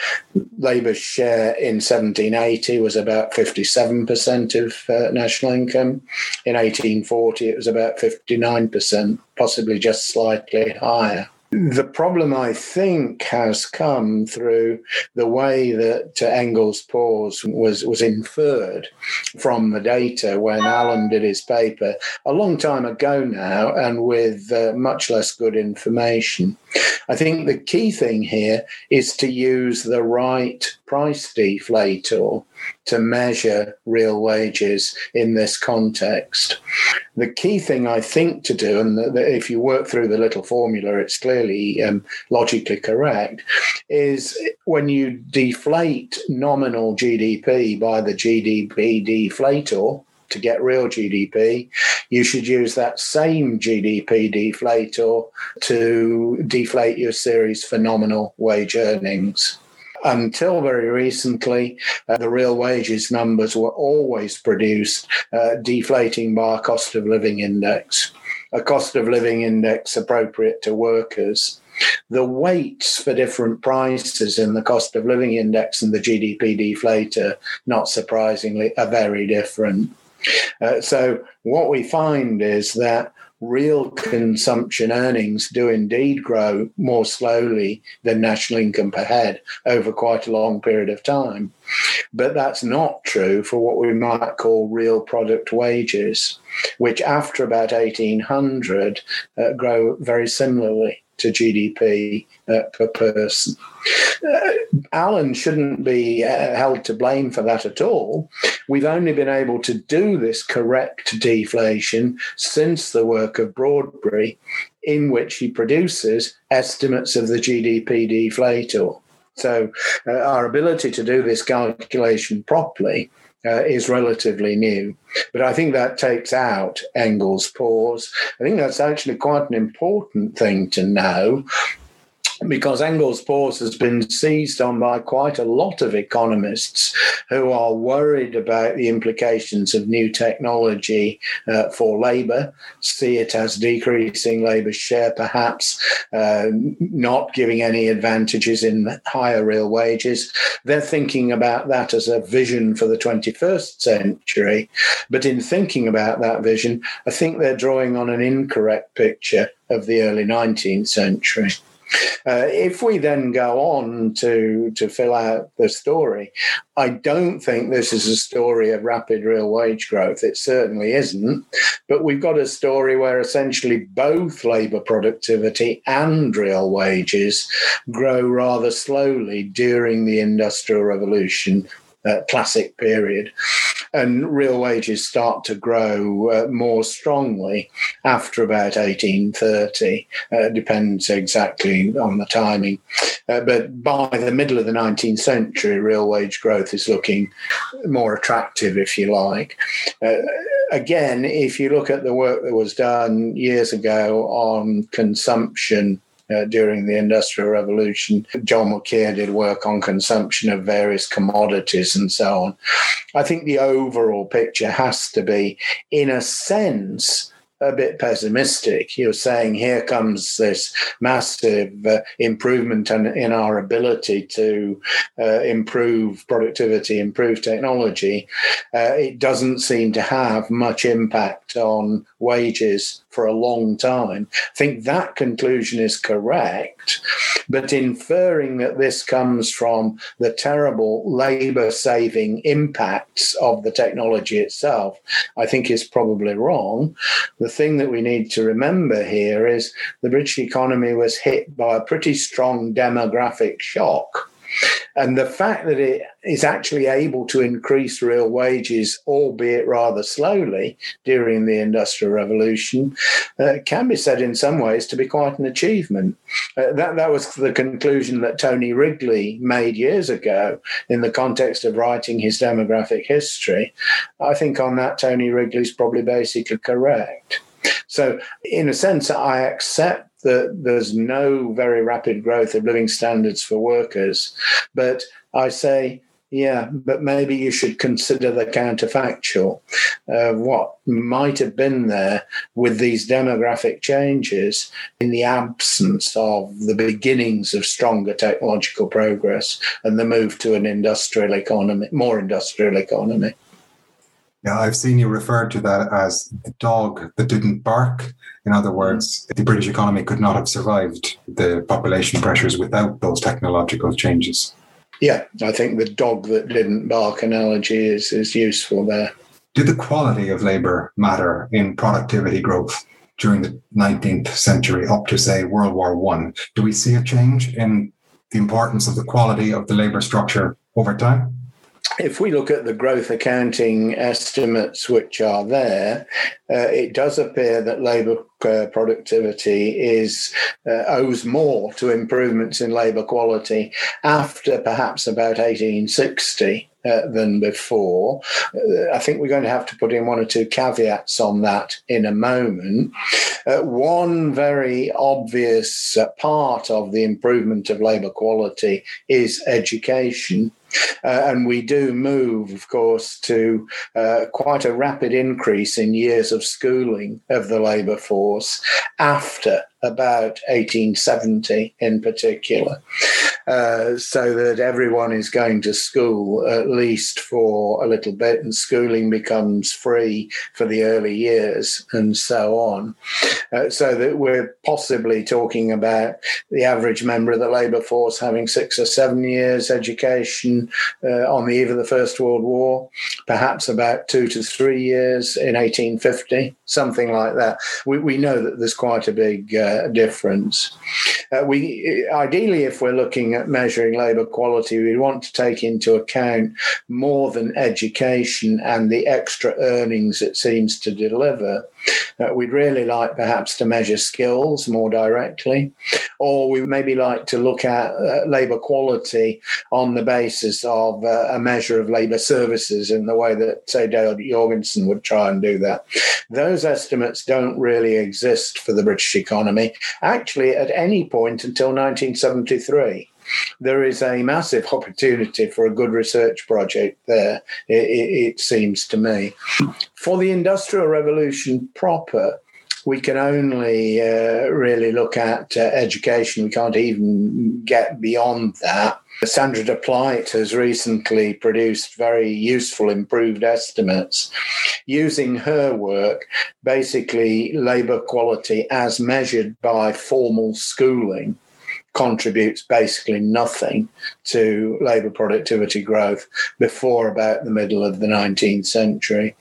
Labour's share in 1780 was about 57% of uh, national income. In 1840, it was about 59%, possibly just slightly higher. The problem, I think, has come through the way that Engels' pause was, was inferred from the data when Allen did his paper a long time ago now and with uh, much less good information. I think the key thing here is to use the right price deflator to measure real wages in this context. The key thing I think to do, and if you work through the little formula, it's clearly um, logically correct, is when you deflate nominal GDP by the GDP deflator, to get real GDP, you should use that same GDP deflator to deflate your series for nominal wage earnings until very recently, uh, the real wages numbers were always produced uh, deflating by a cost of living index, a cost of living index appropriate to workers. The weights for different prices in the cost of living index and the GDP deflator, not surprisingly, are very different. Uh, so, what we find is that real consumption earnings do indeed grow more slowly than national income per head over quite a long period of time. But that's not true for what we might call real product wages, which after about 1800 uh, grow very similarly to GDP uh, per person. Uh, Allen shouldn't be uh, held to blame for that at all. We've only been able to do this correct deflation since the work of Broadberry, in which he produces estimates of the GDP deflator. So, uh, our ability to do this calculation properly uh, is relatively new. But I think that takes out Engels' pause. I think that's actually quite an important thing to know because Engels' pause has been seized on by quite a lot of economists who are worried about the implications of new technology uh, for labour, see it as decreasing labour's share, perhaps uh, not giving any advantages in higher real wages. They're thinking about that as a vision for the 21st century. But in thinking about that vision, I think they're drawing on an incorrect picture of the early 19th century. Uh, if we then go on to to fill out the story, I don't think this is a story of rapid real wage growth. It certainly isn't. But we've got a story where essentially both labour productivity and real wages grow rather slowly during the Industrial Revolution uh, classic period. And real wages start to grow uh, more strongly after about 1830. Uh, depends exactly on the timing. Uh, but by the middle of the 19th century, real wage growth is looking more attractive, if you like. Uh, again, if you look at the work that was done years ago on consumption uh, during the Industrial Revolution. Joel Mokyr did work on consumption of various commodities and so on. I think the overall picture has to be, in a sense, a bit pessimistic. You're saying here comes this massive uh, improvement in, in, our ability to uh, improve productivity, improve technology. Uh, it doesn't seem to have much impact on wages for a long time. Think that conclusion is correct, but inferring that this comes from the terrible labor saving impacts of the technology itself, I think is probably wrong. The thing that we need to remember here is the British economy was hit by a pretty strong demographic shock and the fact that it is actually able to increase real wages, albeit rather slowly, during the Industrial Revolution, uh, can be said in some ways to be quite an achievement. Uh, that, that was the conclusion that Tony Wrigley made years ago in the context of writing his demographic history. I think on that, Tony Wrigley's probably basically correct. So, in a sense, I accept that there's no very rapid growth of living standards for workers. But I say, yeah, but maybe you should consider the counterfactual of what might have been there with these demographic changes in the absence of the beginnings of stronger technological progress and the move to an industrial economy, more industrial economy. Yeah, I've seen you refer to that as the dog that didn't bark. In other mm. words, the British economy could not have survived the population pressures without those technological changes. Yeah, I think the dog that didn't bark analogy is, is useful there. Did the quality of labour matter in productivity growth during the 19th century up to, say, World War One? Do we see a change in the importance of the quality of the labour structure over time? If we look at the growth accounting estimates which are there, uh, it does appear that labour uh, productivity is uh, owes more to improvements in labour quality after perhaps about 1860. Uh, than before. Uh, I think we're going to have to put in one or two caveats on that in a moment. One very obvious part of the improvement of labour quality is education. Uh, and we do move, of course, to uh, quite a rapid increase in years of schooling of the labour force after about 1870 in particular, uh, so that everyone is going to school at least for a little bit, and schooling becomes free for the early years and so on. Uh, so that we're possibly talking about the average member of the labour force having six or seven years education uh, on the eve of the First World War, perhaps about two to three years in 1850, something like that. We, we know that there's quite a big uh, difference. Uh, we ideally, if we're looking at measuring labour quality, we want to take into account more than education and the extra earnings it seems to deliver. Uh, we'd really like perhaps to measure skills more directly, or we maybe like to look at uh, labour quality on the basis of uh, a measure of labour services in the way that, say, Dale Jorgensen would try and do that. Those estimates don't really exist for the British economy, actually, at any point until 1973 there is a massive opportunity for a good research project there, it, it, seems to me. For the Industrial Revolution proper, we can only uh, really look at uh, education. We can't even get beyond that. Sandra de has recently produced very useful improved estimates using her work, basically labour quality as measured by formal schooling contributes basically nothing to labour productivity growth before about the middle of the 19th century.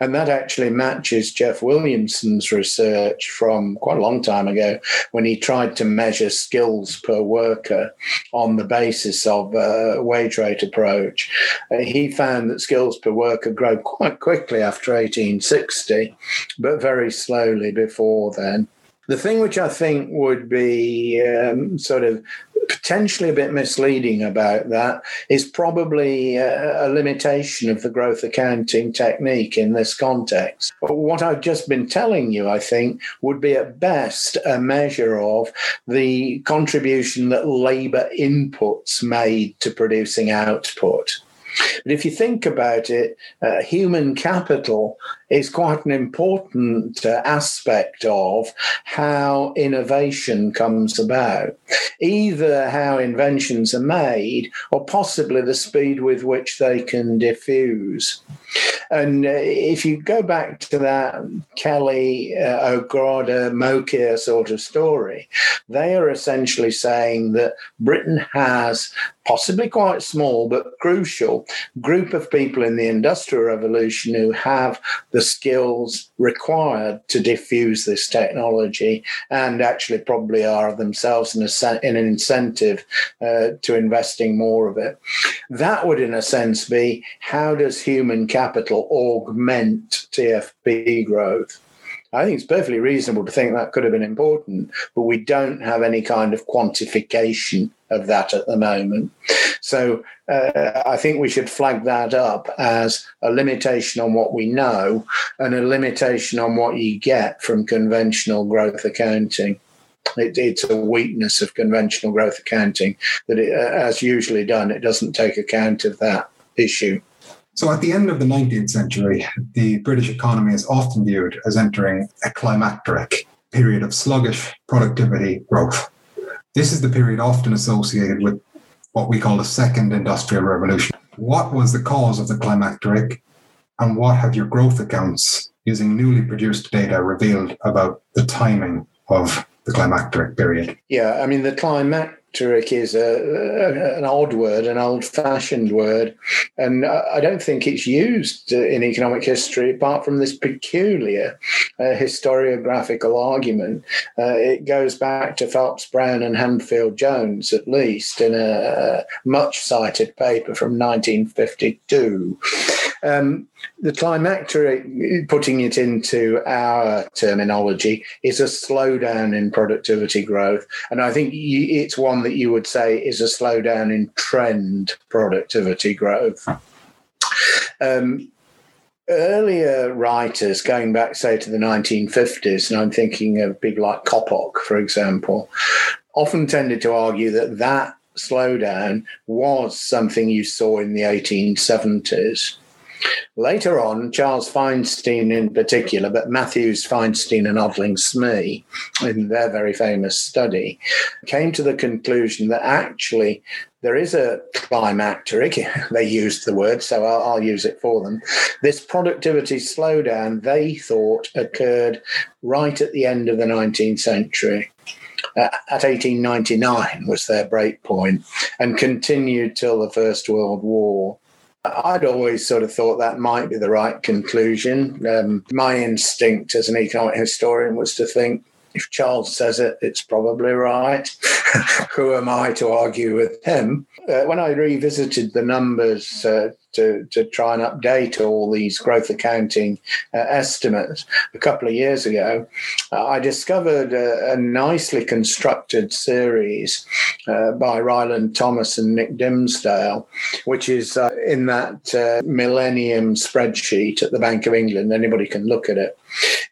And that actually matches Jeff Williamson's research from quite a long time ago when he tried to measure skills per worker on the basis of a wage rate approach. Uh, he found that skills per worker grow quite quickly after 1860, but very slowly before then. The thing which I think would be um, sort of potentially a bit misleading about that is probably a, a, limitation of the growth accounting technique in this context. What I've just been telling you, I think, would be at best a measure of the contribution that labour inputs made to producing output. But if you think about it, uh, human capital is quite an important uh, aspect of how innovation comes about. Either how inventions are made or possibly the speed with which they can diffuse. And uh, if you go back to that Kelly, uh, O'Grada, Mokyr sort of story, they are essentially saying that Britain has possibly quite small but crucial group of people in the industrial revolution who have the skills required to diffuse this technology and actually probably are themselves in, an incentive uh, to investing more of it. That would, in a sense, be how does human capital augment TFP growth? I think it's perfectly reasonable to think that could have been important, but we don't have any kind of quantification of that at the moment. So uh, I think we should flag that up as a limitation on what we know and a limitation on what you get from conventional growth accounting. It, it's a weakness of conventional growth accounting that, it, uh, as usually done, it doesn't take account of that issue. So, at the end of the 19th century, the British economy is often viewed as entering a climacteric period of sluggish productivity growth. This is the period often associated with what we call the second industrial revolution. What was the cause of the climacteric, and what have your growth accounts using newly produced data revealed about the timing of the climacteric period? Yeah, I mean, the climacteric Trick is a, a, an odd word, an old fashioned word. And I don't think it's used in economic history apart from this peculiar uh, historiographical argument. Uh, it goes back to Phelps Brown and Handfield Jones, at least, in a much cited paper from 1952. Um, the climacteric, putting it into our terminology, is a slowdown in productivity growth. And I think it's one that you would say is a slowdown in trend productivity growth. Um, earlier writers, going back, say, to the 1950s, and I'm thinking of people like Coppock, for example, often tended to argue that that slowdown was something you saw in the 1870s Later on, Charles Feinstein in particular, but Matthews, Feinstein, and Odling Smee, in their very famous study, came to the conclusion that actually there is a climacteric, they used the word, so I'll, I'll, use it for them. This productivity slowdown they thought occurred right at the end of the 19th century. Uh, at 1899 was their break point and continued till the First World War. I'd always sort of thought that might be the right conclusion. Um, my instinct as an economic historian was to think if Charles says it, it's probably right. Who am I to argue with him? Uh, when I revisited the numbers uh, to, to try and update all these growth accounting uh, estimates a couple of years ago, uh, I discovered a, a, nicely constructed series uh, by Ryland Thomas and Nick Dimsdale, which is uh, in that uh, Millennium spreadsheet at the Bank of England. Anybody can look at it,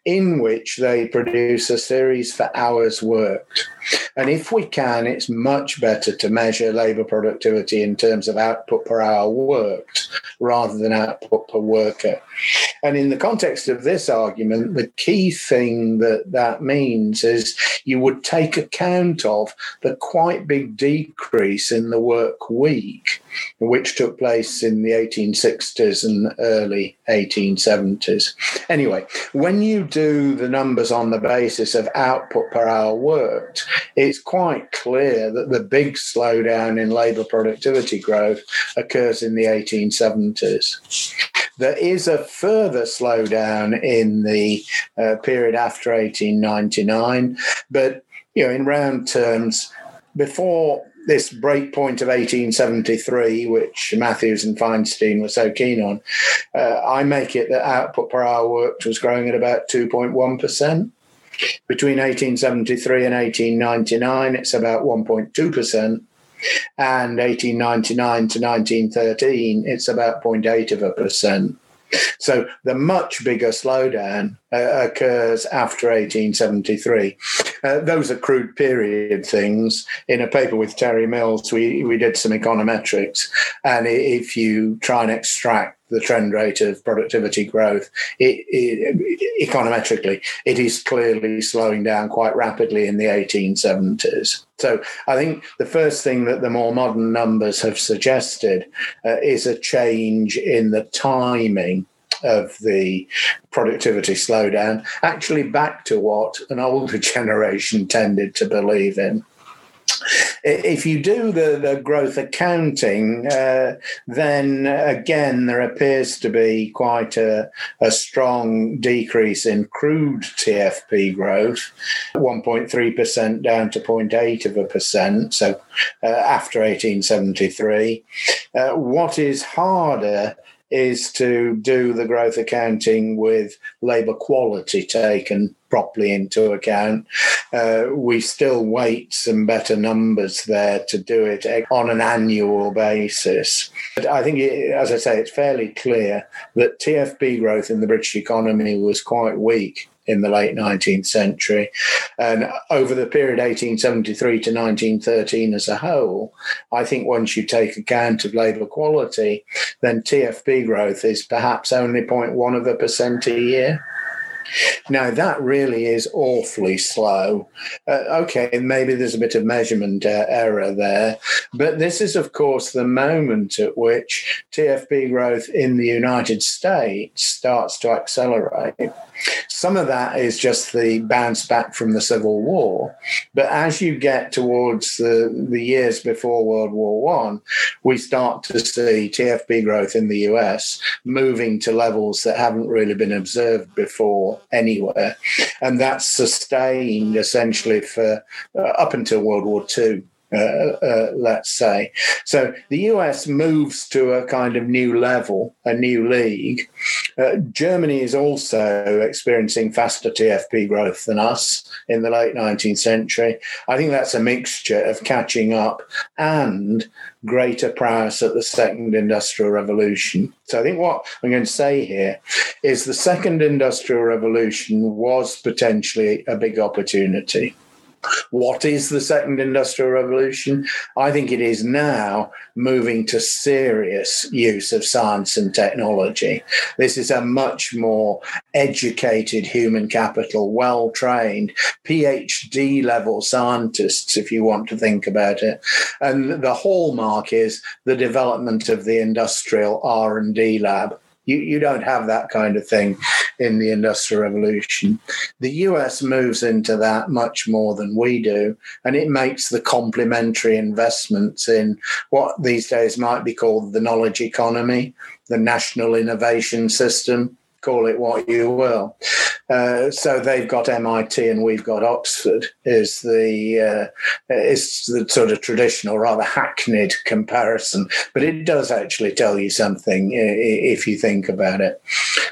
in which they produce a series for hours worked. And if we can, it's much better to measure labour productivity in terms of output per hour worked rather than output per worker. And in the context of this argument, the key thing that that means is you would take account of the quite big decrease in the work week, which took place in the 1860s and early 1870s. Anyway, when you do the numbers on the basis of output per hour worked, it's quite clear that the big slowdown in labour productivity growth occurs in the 1870s. There is a further slowdown in the uh, period after 1899, but you know, in round terms, before this break point of 1873, which Matthews and Feinstein were so keen on, uh, I make it that output per hour worked was growing at about 2.1%. Between 1873 and 1899, it's about 1.2%. And 1899 to 1913, it's about 0.8 of a percent. So the much bigger slowdown uh, occurs after 1873. Uh, those are crude period things. In a paper with Terry Mills, we, we did some econometrics. And if you try and extract the trend rate of productivity growth, it, it, econometrically, it is clearly slowing down quite rapidly in the 1870s. So I think the first thing that the more modern numbers have suggested uh, is a change in the timing of the productivity slowdown, actually back to what an older generation tended to believe in. If you do the, the growth accounting, uh, then again, there appears to be quite a, a strong decrease in crude TFP growth, 1.3% down to 0.8 of a percent. So uh, after 1873. Uh, what is harder is to do the growth accounting with labour quality taken properly into account. Uh, we still wait some better numbers there to do it on an annual basis. But I think, it, as I say, it's fairly clear that TFP growth in the British economy was quite weak in the late 19th century. And over the period 1873 to 1913 as a whole, I think once you take account of labour quality, then TFP growth is perhaps only 0.1 of a percent a year. Now, that really is awfully slow. Uh, okay, maybe there's a bit of measurement uh, error there, but this is, of course, the moment at which TFP growth in the United States starts to accelerate. Some of that is just the bounce back from the Civil War. But as you get towards the, the years before World War One, we start to see TFP growth in the US moving to levels that haven't really been observed before anywhere. And that's sustained essentially for uh, up until World War II. Uh, uh, let's say. So the US moves to a kind of new level, a new league. Uh, Germany is also experiencing faster TFP growth than us in the late 19th century. I think that's a mixture of catching up and greater prowess at the second industrial revolution. So I think what I'm going to say here is the second industrial revolution was potentially a big opportunity What is the second industrial revolution? I think it is now moving to serious use of science and technology. This is a much more educated human capital, well trained, PhD level scientists, if you want to think about it. And the hallmark is the development of the industrial R&D lab. You, you don't have that kind of thing in the Industrial Revolution. The US moves into that much more than we do, and it makes the complementary investments in what these days might be called the knowledge economy, the national innovation system, call it what you will. Uh, so they've got MIT and we've got Oxford. Is the uh, is the sort of traditional, rather hackneyed comparison, but it does actually tell you something if you think about it.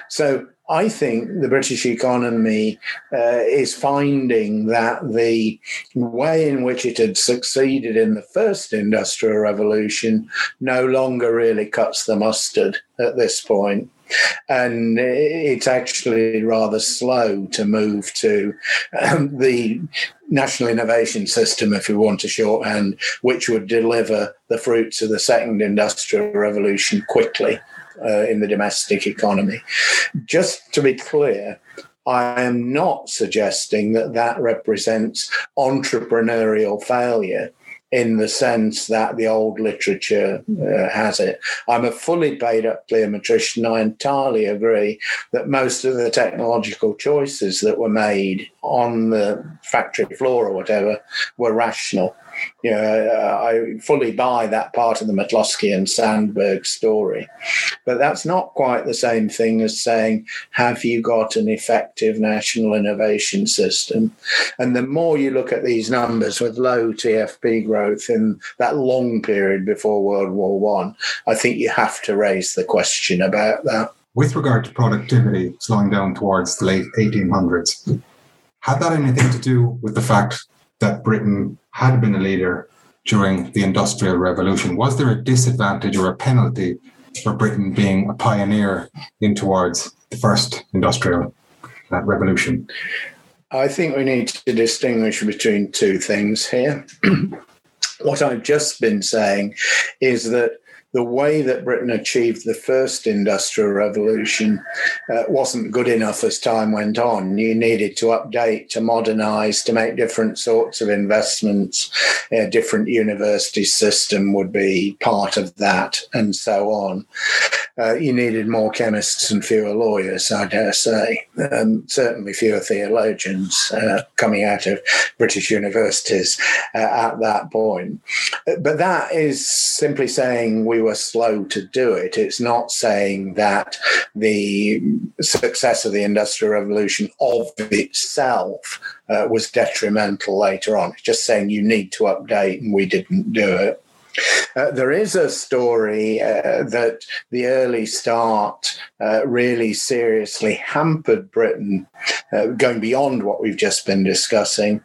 So I think the British economy uh, is finding that the way in which it had succeeded in the first industrial revolution no longer really cuts the mustard at this point and it's actually rather slow to move to um, the national innovation system, if we want a shorthand, which would deliver the fruits of the second industrial revolution quickly uh, in the domestic economy. Just to be clear, I am not suggesting that that represents entrepreneurial failure in the sense that the old literature uh, has it. I'm a fully paid up cliometrician. I entirely agree that most of the technological choices that were made on the factory floor or whatever were rational you know, uh, I fully buy that part of the McCloskey and Sandberg story. But that's not quite the same thing as saying, have you got an effective national innovation system? And the more you look at these numbers with low TFP growth in that long period before World War One, I, I think you have to raise the question about that. With regard to productivity slowing down towards the late 1800s, had that anything to do with the fact that Britain had been a leader during the Industrial Revolution? Was there a disadvantage or a penalty for Britain being a pioneer in towards the first industrial uh, revolution? I think we need to distinguish between two things here. what I've just been saying is that the way that Britain achieved the first industrial revolution uh, wasn't good enough as time went on. You needed to update, to modernize, to make different sorts of investments. A different university system would be part of that, and so on. Uh, you needed more chemists and fewer lawyers, I dare say. Um, certainly fewer theologians uh, coming out of British universities uh, at that point. But that is simply saying we were slow to do it. It's not saying that the success of the Industrial Revolution of itself uh, was detrimental later on. It's just saying you need to update, and we didn't do it. Uh, there is a story uh, that the early start uh, really seriously hampered Britain, uh, going beyond what we've just been discussing,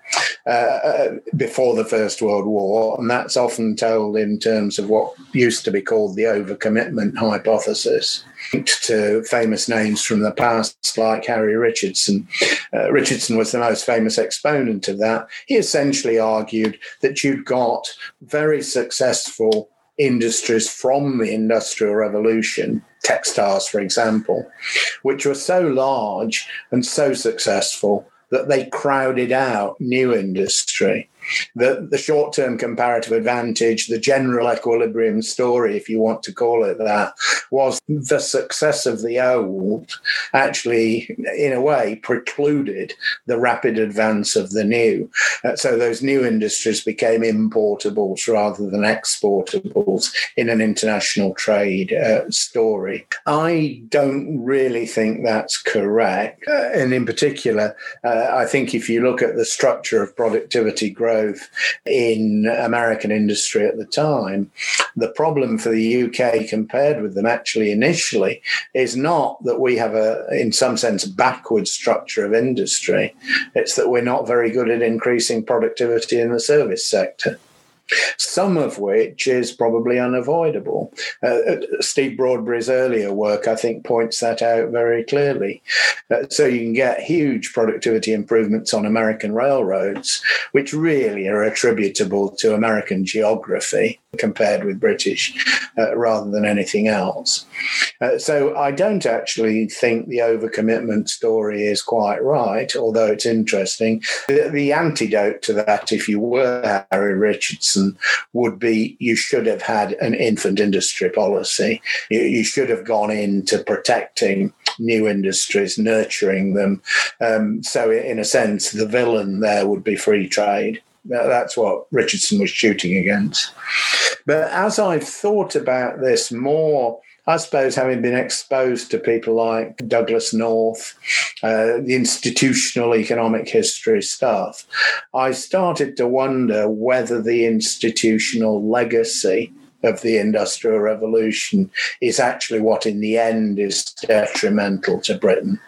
uh, before the First World War. And that's often told in terms of what used to be called the overcommitment hypothesis to famous names from the past, like Harry Richardson. Uh, Richardson was the most famous exponent of that. He essentially argued that you'd got very successful industries from the Industrial Revolution, textiles, for example, which were so large and so successful that they crowded out new industry the, the short term comparative advantage, the general equilibrium story, if you want to call it that, was the success of the old actually, in a way, precluded the rapid advance of the new. Uh, so those new industries became importables rather than exportables in an international trade uh, story. I don't really think that's correct. Uh, and in particular, uh, I think if you look at the structure of productivity growth, growth in American industry at the time. The problem for the UK compared with them actually initially is not that we have a, in some sense, backward structure of industry. It's that we're not very good at increasing productivity in the service sector. Some of which is probably unavoidable. Uh, uh, Steve Broadberry's earlier work, I think, points that out very clearly. Uh, so you can get huge productivity improvements on American railroads, which really are attributable to American geography compared with British uh, rather than anything else. Uh, so I don't actually think the overcommitment story is quite right, although it's interesting. The, the antidote to that, if you were Harry Richardson, would be you should have had an infant industry policy. You, you should have gone into protecting new industries, nurturing them. Um, so, in a sense, the villain there would be free trade. That's what Richardson was shooting against. But as I've thought about this more, I suppose having been exposed to people like Douglass North, uh, the institutional economic history stuff, I started to wonder whether the institutional legacy of the Industrial Revolution is actually what, in the end, is detrimental to Britain.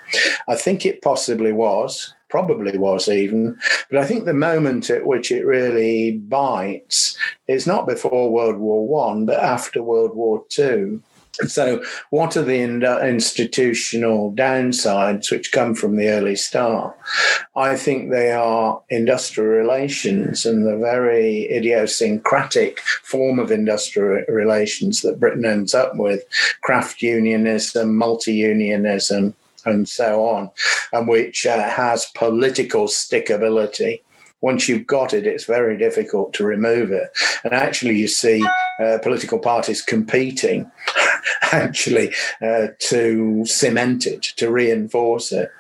I think it possibly was probably was even. But I think the moment at which it really bites is not before World War One, but after World War Two. So, what are the institutional downsides which come from the early start? I think they are industrial relations and the very idiosyncratic form of industrial relations that Britain ends up with craft unionism, multi unionism, and so on, and which uh, has political stickability. Once you've got it, it's very difficult to remove it. And actually, you see uh, political parties competing actually uh, to cement it, to reinforce it.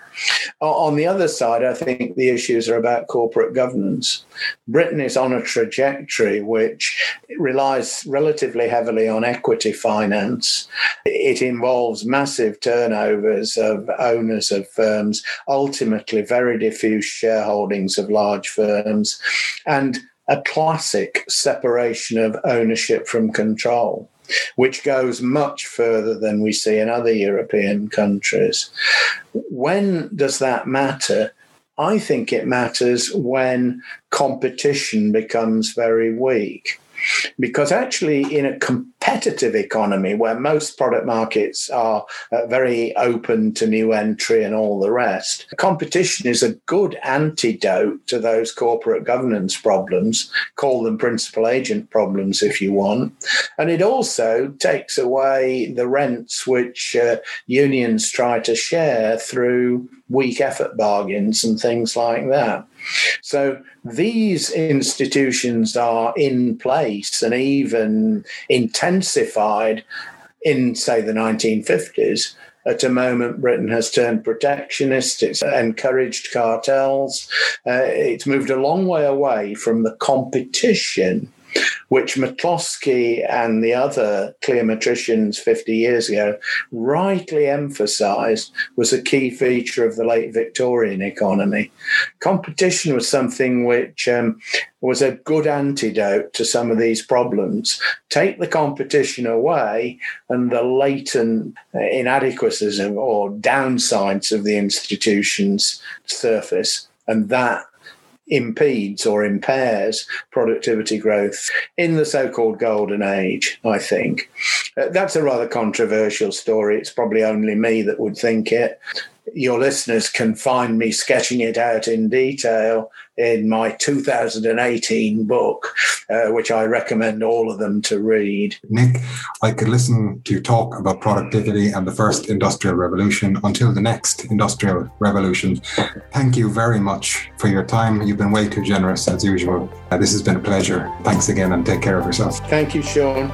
On the other side, I think the issues are about corporate governance. Britain is on a trajectory which relies relatively heavily on equity finance. It involves massive turnovers of owners of firms, ultimately, very diffuse shareholdings of large firms, and a classic separation of ownership from control which goes much further than we see in other European countries. When does that matter? I think it matters when competition becomes very weak. Because actually, in a competitive economy where most product markets are uh, very open to new entry and all the rest, competition is a good antidote to those corporate governance problems. Call them principal agent problems if you want. And it also takes away the rents which uh, unions try to share through weak effort bargains and things like that. So these institutions are in place and even intensified in, say, the 1950s. At a moment, Britain has turned protectionist. It's encouraged cartels. Uh, it's moved a long way away from the competition which McCloskey and the other cliometricians 50 years ago rightly emphasized was a key feature of the late Victorian economy. Competition was something which um, was a good antidote to some of these problems. Take the competition away, and the latent inadequacies or downsides of the institutions surface, and that impedes or impairs productivity growth in the so called golden age, I think. Uh, that's a rather controversial story. It's probably only me that would think it your listeners can find me sketching it out in detail in my 2018 book, uh, which I recommend all of them to read. Nick, I could listen to you talk about productivity and the first industrial revolution until the next industrial revolution. Thank you very much for your time. You've been way too generous as usual. Uh, this has been a pleasure. Thanks again and take care of yourself. Thank you, Sean.